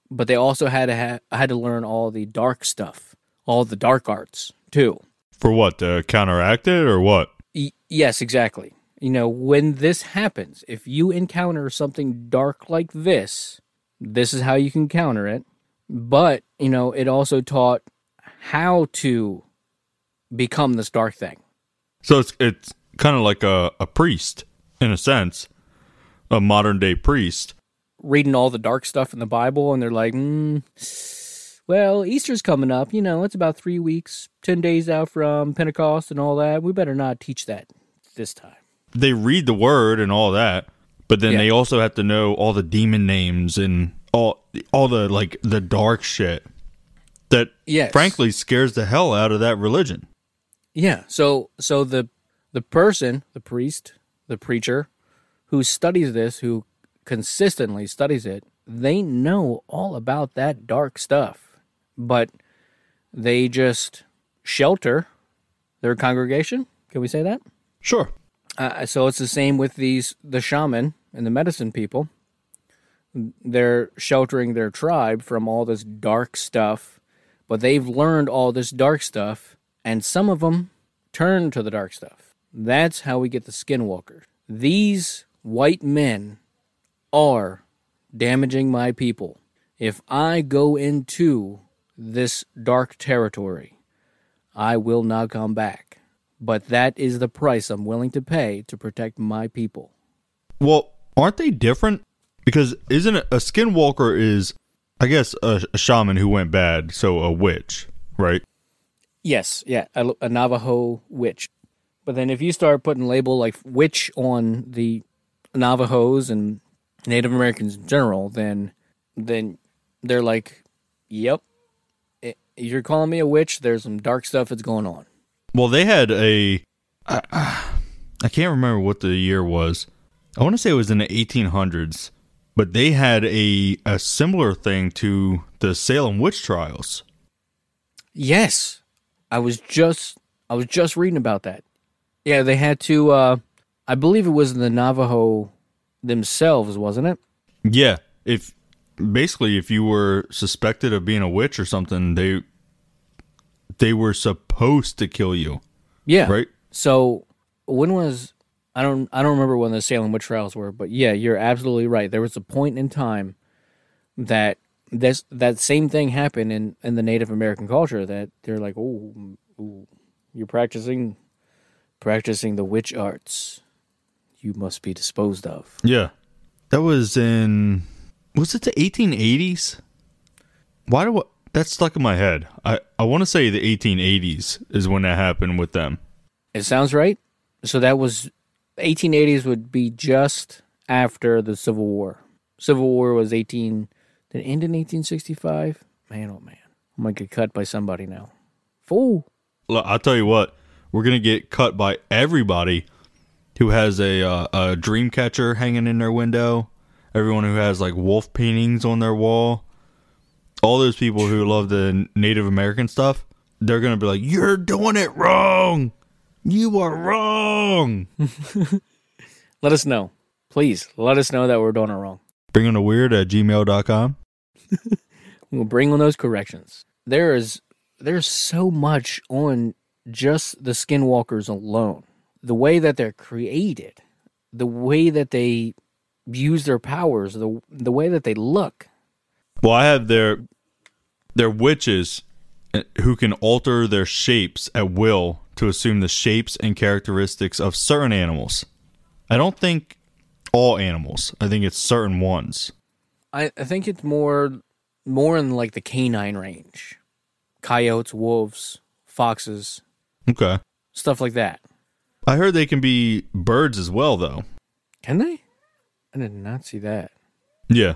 but they also had to ha- had to learn all the dark stuff, all the dark arts too. For what? To counteract it or what? Y- yes, exactly. You know, when this happens, if you encounter something dark like this, this is how you can counter it. But, you know, it also taught how to become this dark thing. So it's it's kind of like a, a priest in a sense, a modern day priest. Reading all the dark stuff in the Bible, and they're like, mm, well, Easter's coming up. You know, it's about three weeks, 10 days out from Pentecost and all that. We better not teach that this time. They read the word and all that, but then Yeah. they also have to know all the demon names and all all the like the dark shit that Yes. frankly scares the hell out of that religion. Yeah. So so the the person, the priest, the preacher who studies this, who consistently studies it, they know all about that dark stuff. But they just shelter their congregation. Can we say that? Sure. Uh, so it's the same with these the shaman and the medicine people. They're sheltering their tribe from all this dark stuff, but they've learned all this dark stuff, and some of them turn to the dark stuff. That's how we get the skinwalkers. These white men are damaging my people. If I go into this dark territory, I will not come back. But that is the price I'm willing to pay to protect my people. Well, aren't they different? Because isn't it a skinwalker is I guess a, a shaman who went bad, so a witch, right? Yes, yeah, a, a Navajo witch. But then if you start putting label like witch on the Navajos and Native Americans in general, then then they're like, "Yep, i- you're calling me a witch. There's some dark stuff that's going on." Well, they had a. I, I can't remember what the year was. I want to say it was in the 1800s, but they had a a similar thing to the Salem witch trials. Yes, I was just I was just reading about that. Yeah, they had to. uh I believe it was in the Navajo themselves, wasn't it? Yeah, if basically if you were suspected of being a witch or something, they they were supposed to kill you, Yeah. right? So when was I don't I don't remember when the Salem witch trials were, but yeah, you're absolutely right. There was a point in time that this that same thing happened in in the Native American culture that they're like, oh, ooh, you're practicing practicing the witch arts. You must be disposed of. Yeah. That was in was it the 1880s? Why do I, that's stuck in my head? I I want to say the 1880s is when that happened with them. It sounds right. So that was 1880s would be just after the Civil War. Civil War was 18 did it end in 1865? Man, oh man. I might get cut by somebody now. Fool. Look, I'll tell you what, we're gonna get cut by everybody who has a uh, a dream catcher hanging in their window. Everyone who has like wolf paintings on their wall. All those people who love the Native American stuff, they're gonna be like, "You're doing it wrong." You are wrong. <laughs> Let us know. Please let us know that we're doing it wrong. Bring on a weird at gmail.com. <laughs> We'll bring on those corrections. There is there's so much on just the skinwalkers alone. The way that they're created, the way that they use their powers, the the way that they look. Well, I have their their witches uh, who can alter their shapes at will to assume the shapes and characteristics of certain animals. I don't think all animals. I think it's certain ones. I, I think it's more more in like the canine range. Coyotes, wolves, foxes, Okay. stuff like that. I heard they can be birds as well though. Can they? I did not see that. Yeah.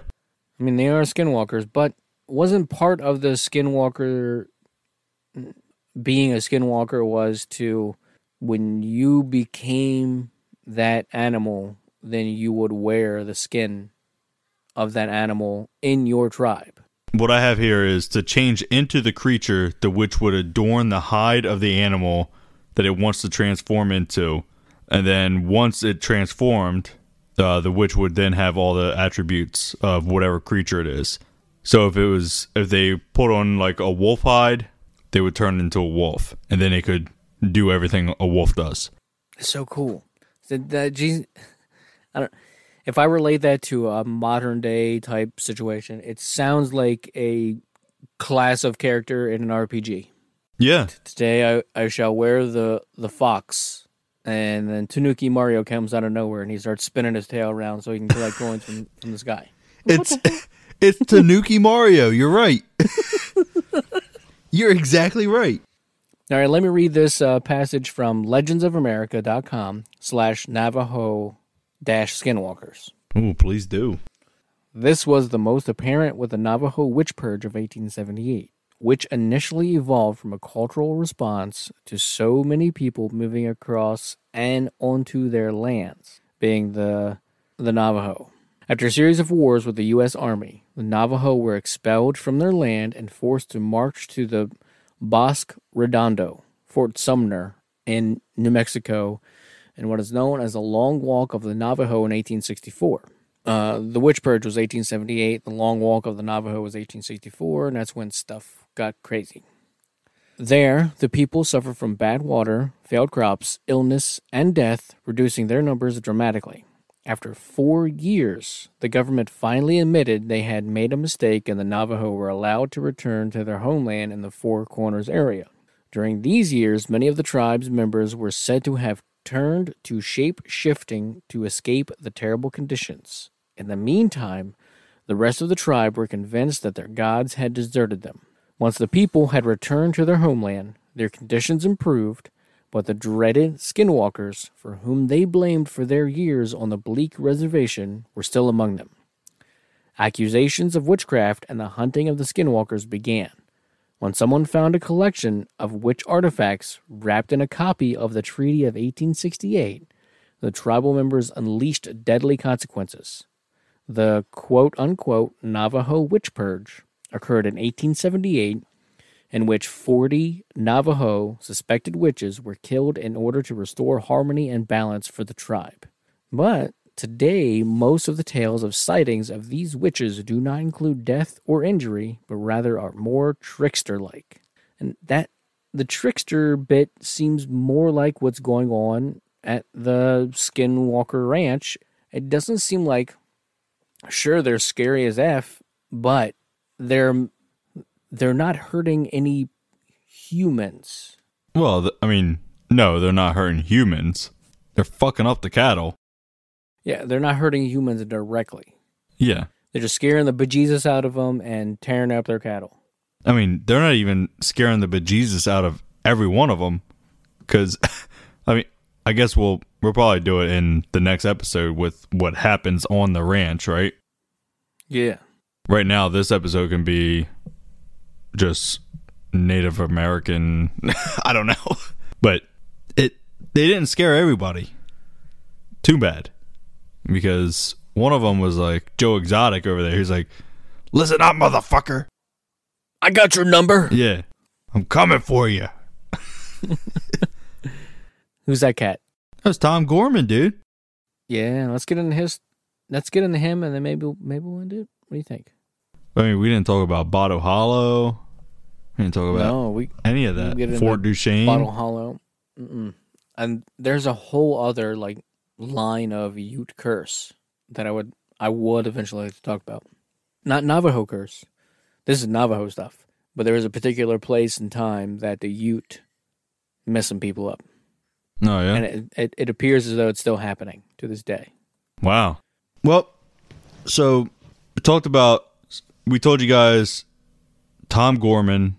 I mean, they are skinwalkers, but wasn't part of the skinwalker being a skinwalker was to when you became that animal, then you would wear the skin of that animal in your tribe. What I have here is to change into the creature the witch would adorn the hide of the animal that it wants to transform into. And then once it transformed, uh, the witch would then have all the attributes of whatever creature it is. So if it was if they put on like a wolf hide, they would turn into a wolf, and then they could do everything a wolf does. It's so cool. That, that I don't. If I relate that to a modern day type situation, it sounds like a class of character in an RPG. Yeah, Today I, I shall wear the the fox, and then Tanuki Mario comes out of nowhere and he starts spinning his tail around so he can collect <laughs> coins from, from the sky. it's <laughs> it's Tanuki Mario. You're right. <laughs> You're exactly right. All right, let me read this uh, passage from legendsofamerica.com slash Navajo dash skinwalkers. Oh, please do. This was the most apparent with the Navajo witch purge of 1878, which initially evolved from a cultural response to so many people moving across and onto their lands, being the the Navajo. After a series of wars with the U.S. Army, the Navajo were expelled from their land and forced to march to the Bosque Redondo, Fort Sumner, in New Mexico, in what is known as the Long Walk of the Navajo in 1864. Uh, the Witch Purge was 1878. The Long Walk of the Navajo was 1864, and that's when stuff got crazy. There, the people suffered from bad water, failed crops, illness, and death, reducing their numbers dramatically. After four years, the government finally admitted they had made a mistake and the Navajo were allowed to return to their homeland in the Four Corners area. During these years, many of the tribe's members were said to have turned to shape shifting to escape the terrible conditions. In the meantime, the rest of the tribe were convinced that their gods had deserted them. Once the people had returned to their homeland, their conditions improved, but the dreaded skinwalkers, for whom they blamed for their years on the bleak reservation, were still among them. Accusations of witchcraft and the hunting of the skinwalkers began when someone found a collection of witch artifacts wrapped in a copy of the Treaty of 1868. The tribal members unleashed deadly consequences. The quote unquote Navajo witch purge occurred in 1878 in which 40 Navajo suspected witches were killed in order to restore harmony and balance for the tribe. But today, most of the tales of sightings of these witches do not include death or injury, but rather are more trickster like. And that the trickster bit seems more like what's going on at the Skinwalker Ranch. It doesn't seem like sure they're scary as F, but they're they're not hurting any humans. Well, th- I mean, no, they're not hurting humans. They're fucking up the cattle. Yeah, they're not hurting humans directly. Yeah. They're just scaring the bejesus out of them and tearing up their cattle. I mean, they're not even scaring the bejesus out of every one of them. Because, <laughs> I mean, I guess we'll we'll probably do it in the next episode with what happens on the ranch, right? Yeah. Right now, this episode can be just Native American. <laughs> I don't know, but it they didn't scare everybody. Too bad, because one of them was like Joe Exotic over there. He's like, "Listen up, motherfucker." I got your number. Yeah, I'm coming for you. <laughs> Who's that cat? That's Tom Gorman, dude. Yeah, let's get into his. Let's get into him, and then maybe maybe we'll do it. What do you think? I mean, we didn't talk about Bottle Hollow. We didn't talk about No, we any of that. Fort Duchesne. Bottle Hollow. Mm-mm. And there's a whole other like line of Ute curse that I would I would eventually like to talk about. Not Navajo curse. This is Navajo stuff. But there is a particular place and time that the Ute messing people up, Oh yeah. and it, it it appears as though it's still happening to this day. Wow. Well, so we talked about. We told you guys Tom Gorman,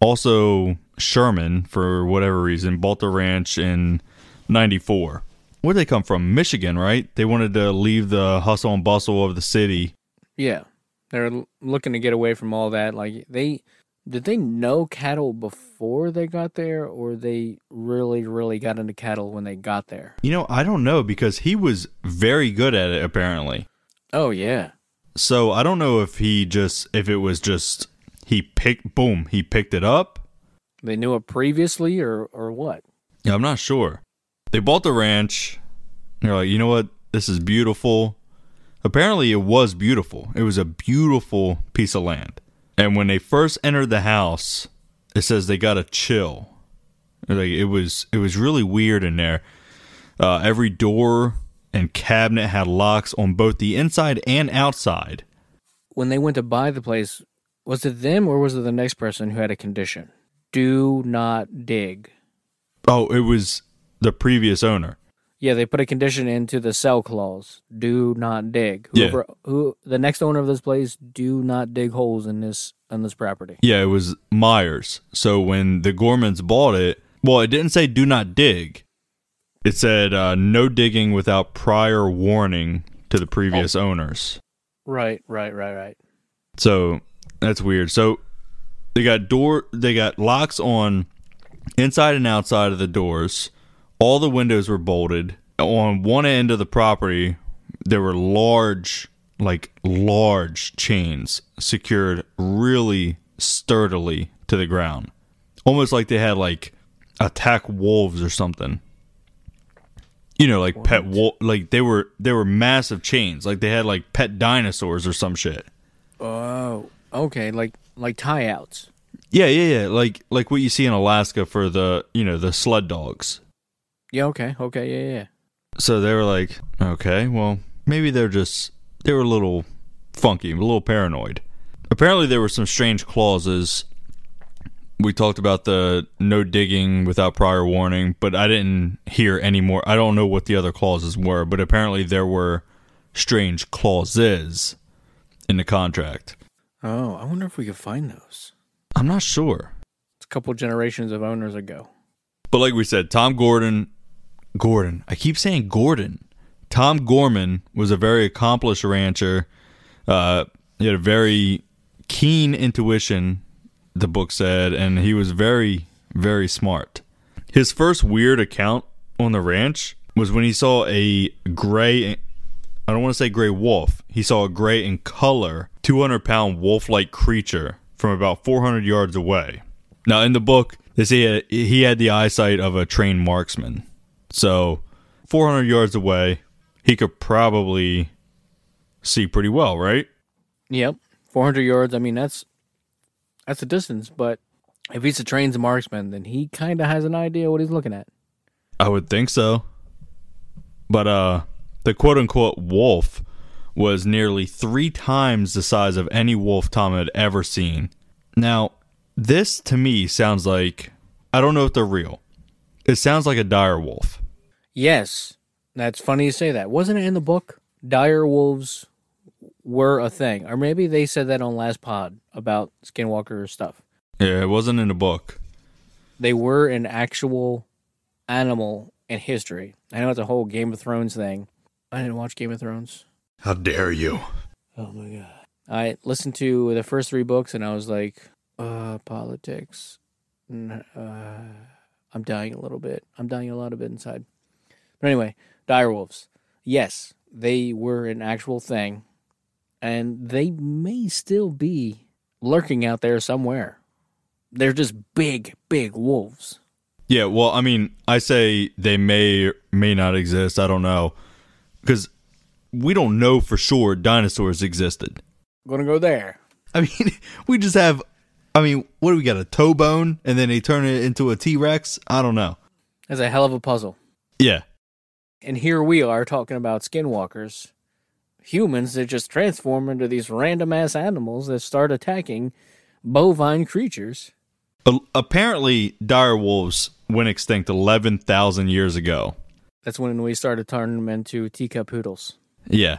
also Sherman for whatever reason, bought the ranch in '94. Where would they come from? Michigan, right? They wanted to leave the hustle and bustle of the city. Yeah, they're looking to get away from all that. Like they did they know cattle before they got there, or they really really got into cattle when they got there? You know, I don't know because he was very good at it apparently. Oh yeah, So I don't know if he just if it was just he picked boom, he picked it up they knew it previously, or or what? Yeah, I'm not sure. They bought the ranch. They're like, you know what? This is beautiful. Apparently, it was beautiful. It was a beautiful piece of land. And when they first entered the house, it says they got a chill. Like it was, it was really weird in there. Uh, every door and cabinet had locks on both the inside and outside. When they went to buy the place, was it them or was it the next person who had a condition? Do not dig. Oh, it was the previous owner. Yeah, they put a condition into the sell clause. Do not dig. Yeah. Whoever, who the next owner of this place, do not dig holes in this on this property. Yeah, it was Myers. So when the Gormans bought it, well, it didn't say do not dig. It said uh, no digging without prior warning to the previous owners. Right, right, right, right. So that's weird. So they got door, they got locks on inside and outside of the doors. All the windows were bolted. On one end of the property, there were large, like large chains secured really sturdily to the ground, almost like they had like attack wolves or something. You know, like pet wolf, like they were they were massive chains, like they had like pet dinosaurs or some shit. Oh, okay, like like tie outs. Yeah, yeah, yeah. Like like what you see in Alaska for the you know the sled dogs. Yeah, okay, okay, yeah, yeah. So they were like, okay, well maybe they're just they were a little funky, a little paranoid. Apparently there were some strange clauses. We talked about the no digging without prior warning, but I didn't hear any more. I don't know what the other clauses were, but apparently there were strange clauses in the contract. Oh, I wonder if we could find those. I'm not sure. It's a couple generations of owners ago. But like we said, Tom Gordon, Gordon, I keep saying Gordon. Tom Gorman was a very accomplished rancher. Uh, he had a very keen intuition, the book said, and he was very, very smart. His first weird account on the ranch was when he saw a gray, I don't want to say gray wolf, he saw a gray in color, 200 pound wolf like creature from about 400 yards away. Now, in the book, they say he had the eyesight of a trained marksman. So, 400 yards away, he could probably see pretty well, right? Yep, 400 yards. I mean, that's that's a distance, but if he's a trained marksman, then he kind of has an idea what he's looking at. I would think so. But uh the quote unquote wolf was nearly three times the size of any wolf Tom had ever seen. Now, this to me sounds like I don't know if they're real. It sounds like a dire wolf. Yes, that's funny you say that. Wasn't it in the book? Dire wolves were a thing, or maybe they said that on last pod about skinwalker stuff. Yeah, it wasn't in the book. They were an actual animal in history. I know it's a whole Game of Thrones thing. I didn't watch Game of Thrones. How dare you? Oh my god. I listened to the first three books and I was like, uh, politics. Uh, I'm dying a little bit. I'm dying a lot of bit inside. But anyway, direwolves. Yes, they were an actual thing. And they may still be lurking out there somewhere. They're just big, big wolves. Yeah, well, I mean, I say they may or may not exist. I don't know. Because we don't know for sure dinosaurs existed. Gonna go there. I mean, <laughs> we just have, I mean, what do we got? A toe bone and then they turn it into a T Rex? I don't know. That's a hell of a puzzle. Yeah. And here we are talking about skinwalkers, humans that just transform into these random ass animals that start attacking bovine creatures. Apparently, dire wolves went extinct 11,000 years ago. That's when we started turning them into teacup poodles. Yeah.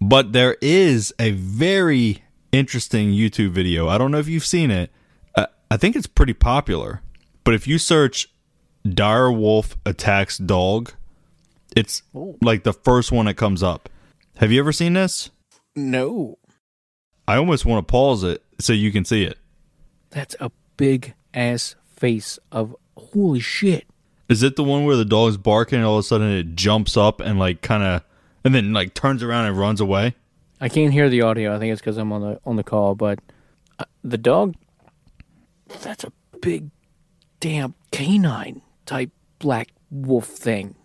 But there is a very interesting YouTube video. I don't know if you've seen it. Uh, I think it's pretty popular. But if you search dire wolf attacks dog, it's Oh. like the first one that comes up. Have you ever seen this? No, I almost want to pause it so you can see it. that's a big ass face of holy shit. Is it the one where the dog's barking and all of a sudden it jumps up and like kind of and then like turns around and runs away? I can't hear the audio. I think it's because I'm on the on the call. But uh, the dog, that's a big, damn canine type black wolf thing.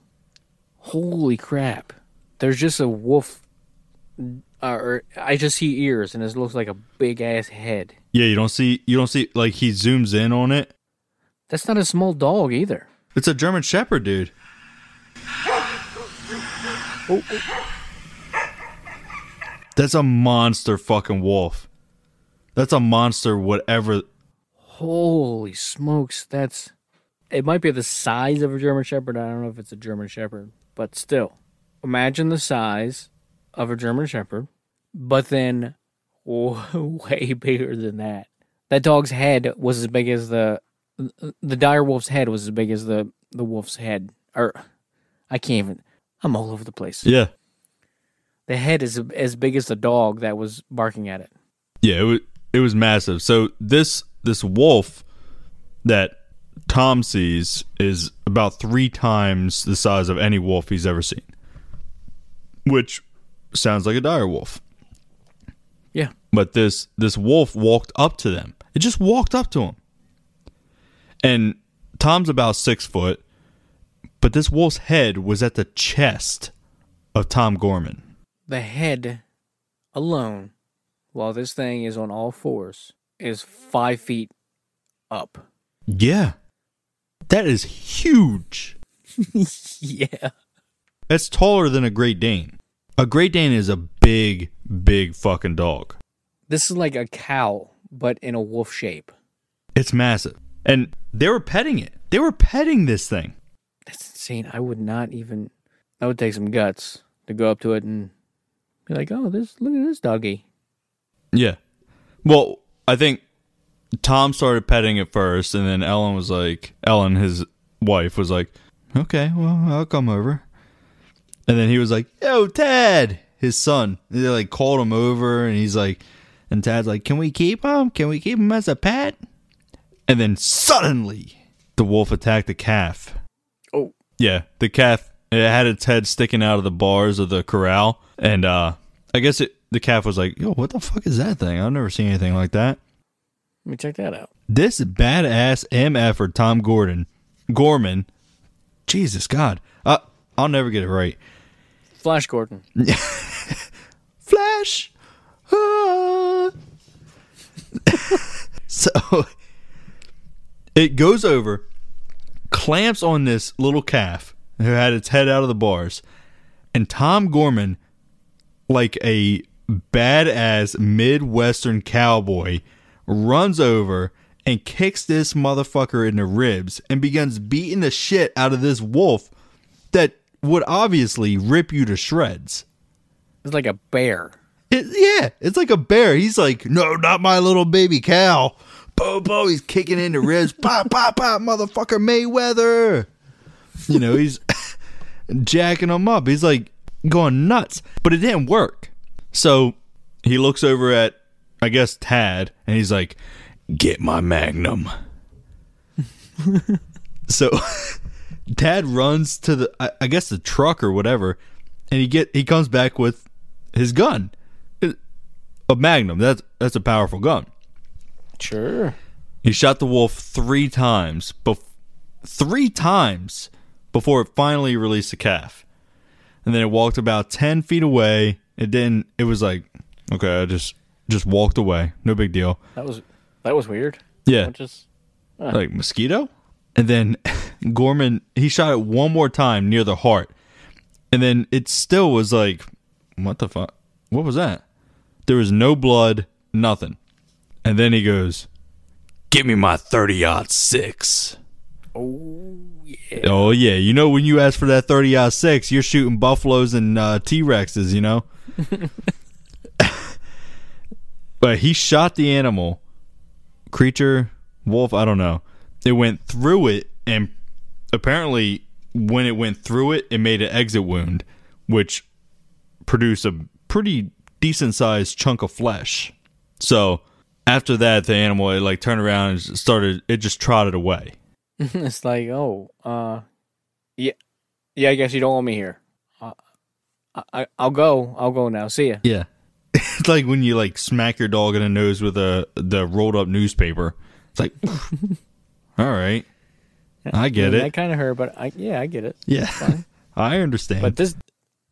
Holy crap! There's just a wolf, uh, or I just see ears, and it looks like a big ass head. Yeah, you don't see you don't see like he zooms in on it. That's not a small dog either. It's a German Shepherd, dude. That's a monster fucking wolf. That's a monster, whatever. Holy smokes! That's it. Might be the size of a German Shepherd. I don't know if it's a German Shepherd, but still, imagine the size of a German Shepherd, but then <laughs> way bigger than that. That dog's head was as big as the the dire wolf's head was as big as the the wolf's head. Or I can't even. I'm all over the place. Yeah, The head is as big as the dog that was barking at it. yeah, it was it was massive. So this this wolf that Tom sees is about three times the size of any wolf he's ever seen, which sounds like a dire wolf. Yeah. but this this wolf walked up to them. It just walked up to him. And Tom's about six foot, but this wolf's head was at the chest of Tom Gorman. the head alone, while this thing is on all fours, is five feet up. Yeah. That is huge. <laughs> Yeah. That's taller than a Great Dane. A Great Dane is a big, big fucking dog. This is like a cow, but in a wolf shape. It's massive. And they were petting it. They were petting this thing. That's insane. I would not even. That would take some guts to go up to it and be like, "Oh, this look at this doggy." Yeah. Well, I think Tom started petting it first, and then Ellen was like, Ellen, his wife, was like, okay, well, I'll come over. And then he was like, yo, Tad, his son. They like called him over, and he's like, and Tad's like, can we keep him? Can we keep him as a pet? And then suddenly, the wolf attacked the calf. Oh. Yeah, the calf it had its head sticking out of the bars of the corral, and uh I guess it the calf was like, "Yo, what the fuck is that thing? I've never seen anything like that." Let me check that out. This badass MF or Tom Gordon Gorman, Jesus God, uh, I'll never get it right. Flash Gordon. <laughs> Flash. Ah. <laughs> so it goes over, clamps on this little calf who had its head out of the bars, and Tom Gorman, like a badass Midwestern cowboy, runs over and kicks this motherfucker in the ribs and begins beating the shit out of this wolf that would obviously rip you to shreds. It's like a bear. It, yeah, it's like a bear. He's like, no, not my little baby cow. Bo bo, he's kicking in the ribs. <laughs> pop, pop, pop, motherfucker Mayweather. You know, he's <laughs> jacking him up. He's like going nuts. But it didn't work. So he looks over at, I guess, Tad, and he's like, get my magnum. <laughs> so Tad runs to the, I, I guess, the truck or whatever, and he get he comes back with his gun a magnum that's that's a powerful gun Sure. he shot the wolf three times bef- three times before it finally released the calf. And then it walked about 10 feet away. It didn't, it was like, okay, I just, just walked away. No big deal. That was that was weird. Yeah. Just Like mosquito? And then <laughs> Gorman, he shot it one more time near the heart. And then it still was like, what the fuck? What was that? There was no blood, nothing. And then he goes, Give me my 30 aught six. oh yeah. Oh yeah, you know when you ask for that thirty aught six, you're shooting buffaloes and uh, T Rexes, you know. <laughs> but he shot the animal, creature, wolf, I don't know. It went through it, and apparently, when it went through it, it made an exit wound, which produced a pretty decent sized chunk of flesh. So after that, the animal it like turned around and started. It just trotted away. <laughs> it's like, oh, uh, yeah, yeah. I guess you don't want me here. Uh, I, I, I'll go. I'll go now. See ya. Yeah. <laughs> it's like when you like smack your dog in the nose with a the rolled up newspaper. It's like <laughs> all right. I get mean, it. That kind of hurt, but I yeah, I get it. Yeah. <laughs> I understand. But this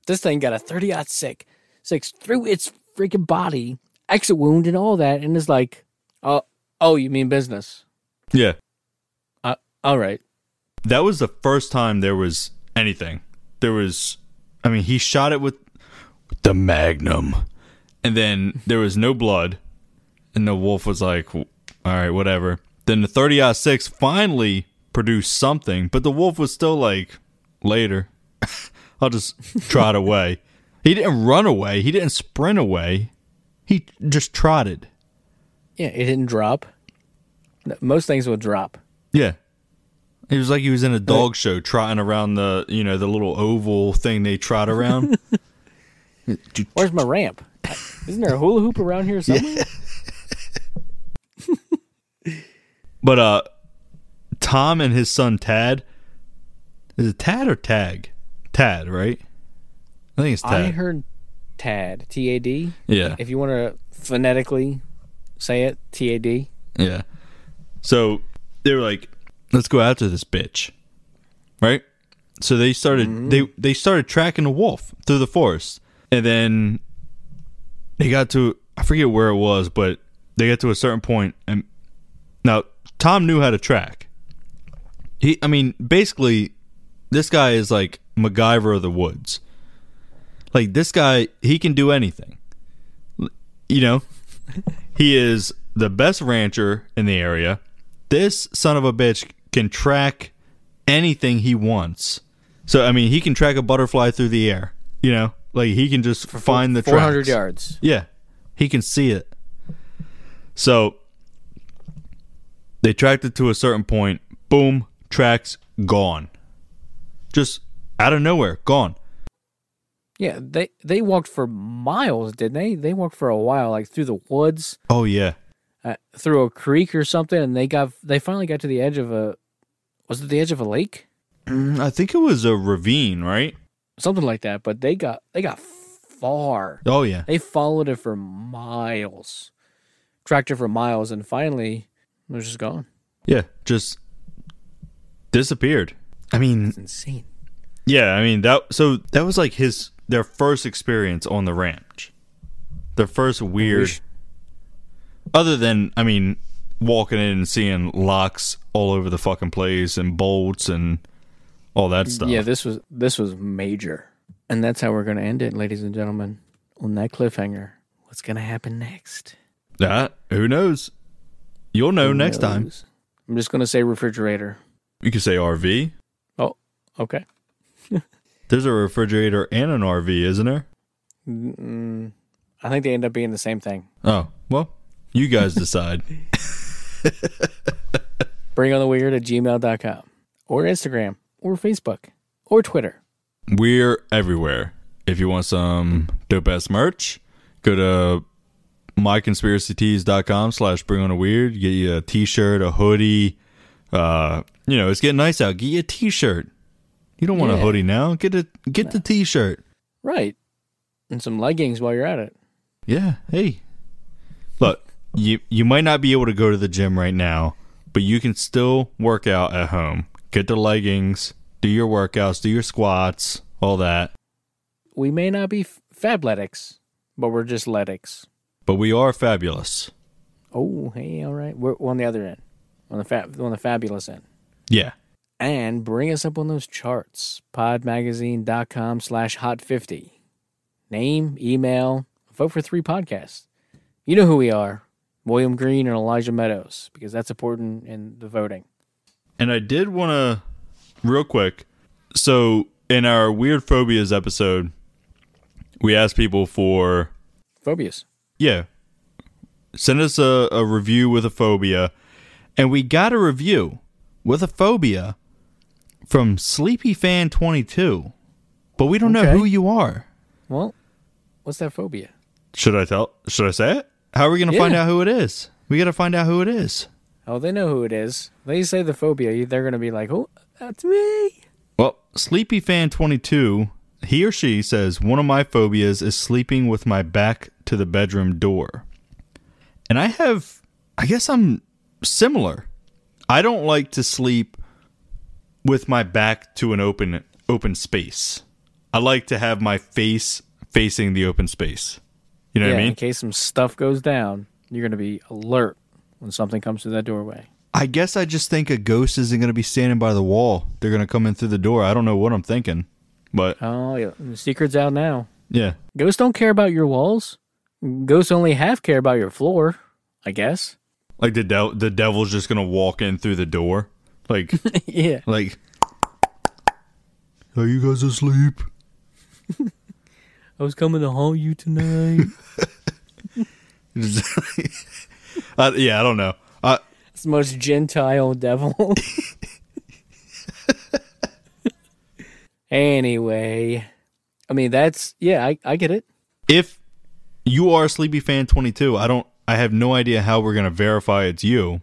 this thing got a thirty aught sick six through its freaking body, exit wound and all that, and it's like, oh, oh, you mean business? yeah. Uh, all right. That was the first time there was anything. There was I mean, he shot it with, the magnum. And then there was no blood. And the wolf was like, all right, whatever. Then the 30 6 finally produced something, but the wolf was still like, later. <laughs> I'll just trot away. He didn't run away. He didn't sprint away. He just trotted. Yeah, it didn't drop. Most things will drop. Yeah. It was like he was in a dog show trotting around the, you know, the little oval thing they trot around. <laughs> Where's my ramp? <laughs> Isn't there a hula hoop around here somewhere? But uh Tom and his son Tad is it Tad or Tag? Tad, right? I think it's Tad. I heard Tad, T A D. yeah. If you want to phonetically say it, T A D. Yeah. So they were like, let's go after this bitch. Right? So they started mm-hmm. they they started tracking the wolf through the forest. And then they got to I forget where it was, but they got to a certain point and now Tom knew how to track. He I mean, basically this guy is like MacGyver of the woods. Like this guy, he can do anything. You know, <laughs> he is the best rancher in the area. This son of a bitch can track anything he wants. So I mean, he can track a butterfly through the air. You know, like he can just find the Four hundred tracks. yards. Yeah, he can see it. So they tracked it to a certain point. Boom, tracks gone. Just out of nowhere, gone. Yeah, they they walked for miles, didn't they? They walked for a while, like through the woods, Oh yeah, uh, through a creek or something, and they got they finally got to the edge of a was it the edge of a lake, Mm, I think it was a ravine, right? something like that. But they got they got far. Oh yeah, They followed it for miles, tracked it for miles, and finally it was just gone. yeah, just disappeared. I mean, It's insane. yeah, I mean that. So that was like his their first experience on the ranch. Their first weird. sh- other than I mean, walking in and seeing locks all over the fucking place and bolts and all that stuff. Yeah, this was this was major, and that's how we're gonna end it, ladies and gentlemen, on that cliffhanger. What's gonna happen next? that who knows? You'll know Who next time. I'm just gonna say refrigerator. You could say RV. Oh, okay. <laughs> There's a refrigerator and an RV, isn't there? Mm, I think they end up being the same thing. Oh well, you guys decide. <laughs> Bring on the weird at gmail.com or Instagram or Facebook or Twitter. We're everywhere. If you want some dope ass merch, go to myconspiracytees.com slash bring on a weird. Get you a t shirt, a hoodie. Uh, you know, it's getting nice out. Get you a t shirt. You don't want a hoodie now. Get a get the t shirt. Right. And some leggings while you're at it. Yeah. Hey. Look, you you might not be able to go to the gym right now, but you can still work out at home. get the leggings, do your workouts, do your squats, all that. We may not be Fabletics, but we're just letics. But we are fabulous. Oh, hey, all right. We're on the other end, on the on the fabulous end. Yeah. And bring us up on those charts. Podmagazine.com slash hot 50. Name, email, vote for three podcasts. You know who we are William Green and Elijah Meadows, because that's important in the voting. And I did want to, real quick. So, in our Weird Phobias episode, we asked people for, Phobias. yeah, send us a, a review with a phobia. And we got a review with a phobia from SleepyFan22. But we don't know who you are. Well, what's that phobia? Should I tell? Should I say it? How are we going to find out who it is? We got to find out who it is. Oh, they know who it is. They say the phobia, they're going to be like, oh, that's me. Well, SleepyFan22, he or she says, One of my phobias is sleeping with my back to the bedroom door. And I have, I guess I'm similar. I don't like to sleep with my back to an open open space. I like to have my face facing the open space. You know yeah, what I mean? in case some stuff goes down, you're going to be alert when something comes through that doorway. I guess I just think a ghost isn't going to be standing by the wall. They're going to come in through the door. I don't know what I'm thinking. But Oh, yeah. The secret's out now. yeah. Ghosts don't care about your walls. Ghosts only half care about your floor, I guess. Like the dev- the devil's just gonna walk in through the door, like <laughs> yeah. like. Are you guys asleep? <laughs> I was coming to haunt you tonight. <laughs> uh, yeah, I don't know. Uh, it's the most gentile devil. anyway, I mean, that's, yeah, I, I get it. if you are a Sleepy Fan Twenty Two, I don't. I have no idea how we're gonna verify it's you.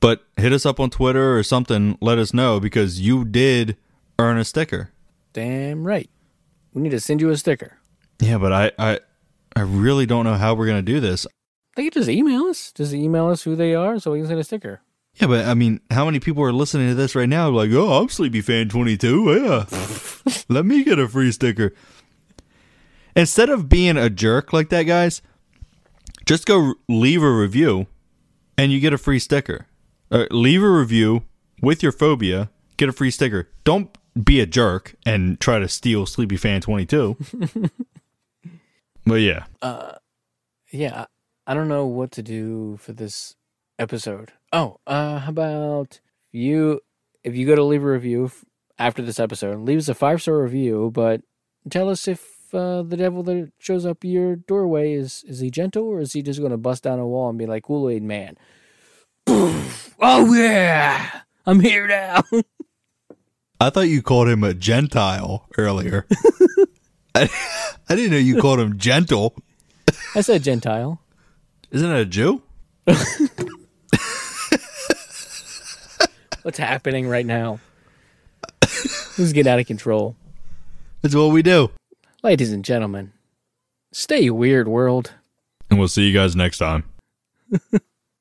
But hit us up on Twitter or something. Let us know because you did earn a sticker. Damn right. We need to send you a sticker. Yeah, but I I I really don't know how we're gonna do this. They can just email us. Just email us who they are so we can send a sticker. Yeah, but I mean, how many people are listening to this right now? Like, oh, I'm Sleepy Fan 22. Yeah. <laughs> Let me get a free sticker. Instead of being a jerk like that, guys, just go leave a review and you get a free sticker. Uh, leave a review with your phobia, get a free sticker. Don't be a jerk and try to steal Sleepy Fan 22. <laughs> but yeah. Uh, Yeah, I don't know what to do for this episode. Oh, uh, how about you? If you go to leave a review after this episode, leave us a five star review, but tell us if uh, the devil that shows up your doorway is is he gentle or is he just going to bust down a wall and be like Kool Aid Man? oh yeah, I'm here now. I thought you called him a Gentile earlier. I, <laughs> I didn't know you called him gentle. I said Gentile. Isn't it a Jew? <laughs> What's happening right now? This is getting out of control. That's what we do. Ladies and gentlemen, stay weird, world. And we'll see you guys next time. <laughs>